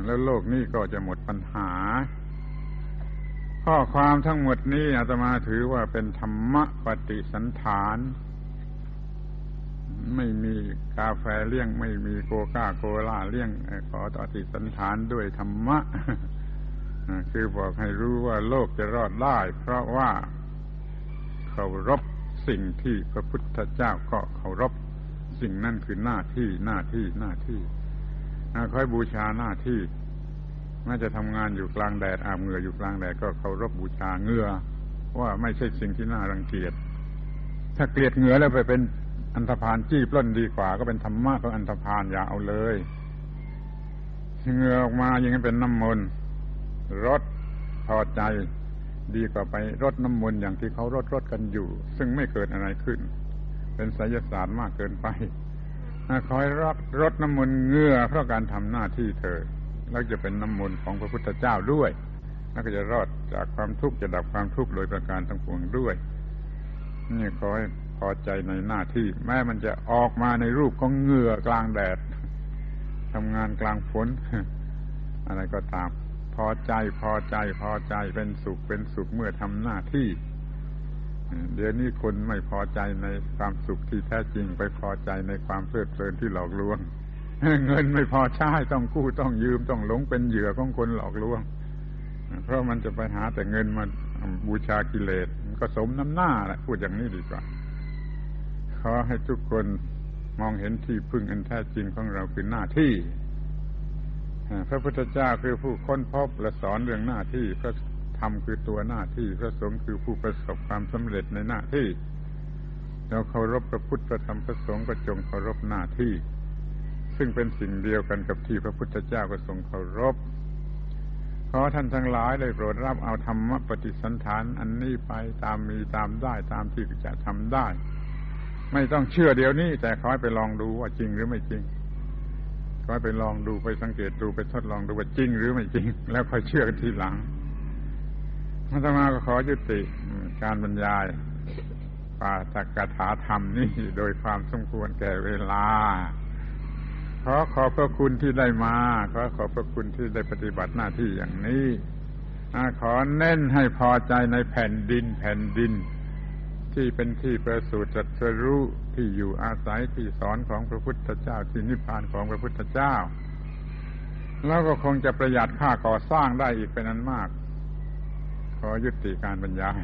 แล้วโลกนี้ก็จะหมดปัญหา ข้อความทั้งหมดนี้อาตมาถือว่าเป็นธรรมะปฏิสันฐาน ไม่มีกาแฟเลี้ยง ไม่มีโกก้าโกล่าเลี้ยงขอปฏิสันฐานด้วยธรรมะ คือบอกให้รู้ว่าโลกจะรอดได้ เพราะว่าเคารพสิ่งที่พระพุทธเจ้าก็เคารพสิ่งนั่นคือหน้าที่หน้าที่หน้าที่คอยบูชาหน้าที่แม้จะทำงานอยู่กลางแดดอาบเหงื่ออยู่กลางแดดก็เคารพบูชาเหงื่อว่าไม่ใช่สิ่งที่น่ารังเกียจ ถ้าเกลียดเหงื่อแล้วไปเป็นอันธพาลจี้ปล้นดีกว่า ก็เป็นธรรมะของอันธพาลอย่าเอาเลยเหงื่อออกมาอย่างนั้นเป็นน้ำมนต์ รสพอใจ ดีกว่าไปรดน้ำมนต์อย่างที่เขารดรดกันอยู่ ซึ่งไม่เกิดอะไรขึ้น เป็นไสยศาสตร์มากเกินไปคอยรักรดน้ำมนต์เงื่อเพราะการทำหน้าที่เธอ แล้วจะเป็นน้ำมนต์ของพระพุทธเจ้าด้วย แล้วก็จะรอดจากความทุกข์จะดับความทุกข์โดยประการทั้งปวงด้วยนี่ขอให้พอใจในหน้าที่ แม้มันจะออกมาในรูปของเงื่อกลางแดดทำงานกลางฝนอะไรก็ตาม พอใจพอใจพอใจเป็นสุขเป็นสุขเมื่อทำหน้าที่ เดี๋ยวนี้คนไม่พอใจในความสุขที่แท้จริงไปพอใจในความเพลิดเพลินที่หลอกลวง เงินไม่พอใช้ต้องกู้ต้องยืมต้องหลงเป็นเหยื่อของคนหลอกลวง เพราะมันจะไปหาแต่เงินมาบูชากิเลสก็สมน้ำหน้าแหละพูดอย่างนี้ดีกว่า ขอให้ทุกคนมองเห็นที่พึ่งอันแท้จริงของเราคือหน้าที่ พระพุทธเจ้าคือผู้ค้นพบและสอนเรื่องหน้าที่พระธรรมคือตัวหน้าที่พระสงฆ์คือผู้ประสบความสำเร็จในหน้าที่ เราเคารพพระพุทธพระธรรมพระสงฆ์ก็จงเคารพหน้าที่ ซึ่งเป็นสิ่งเดียวกันกับที่พระพุทธเจ้าก็ทรงเคารพขอท่านทั้งหลายได้โปรดรับเอาธรรมปฏิสันฐานอันนี้ไปตามมีตามได้ตามที่จะทำได้ ไม่ต้องเชื่อเดี๋ยวนี้ แต่ขอให้ไปลองดูว่าจริงหรือไม่จริง อไปลองดูไปสังเกตดูไปทดลองดูว่าจริงหรือไม่จริง แล้วค่อยเชื่อกันทีหลังอาตมาก็ขอยุติการบรรยายปาตกถาธรรมนี่โดยความสมควรแก่เวลา ขอขอบพระคุณที่ได้มา ขอขอบพระคุณที่ได้ปฏิบัติหน้าที่อย่างนี้ขอเน้นให้พอใจในแผ่นดินแผ่นดิน ที่เป็นที่ประสูติจัตรู้ที่อยู่อาศัยที่สอนของพระพุทธเจ้าที่นิพพานของพระพุทธเจ้า แล้วก็คงจะประหยัดค่าก่อสร้างได้อีกเป็นอันมาก ขอยุติการบรรยาย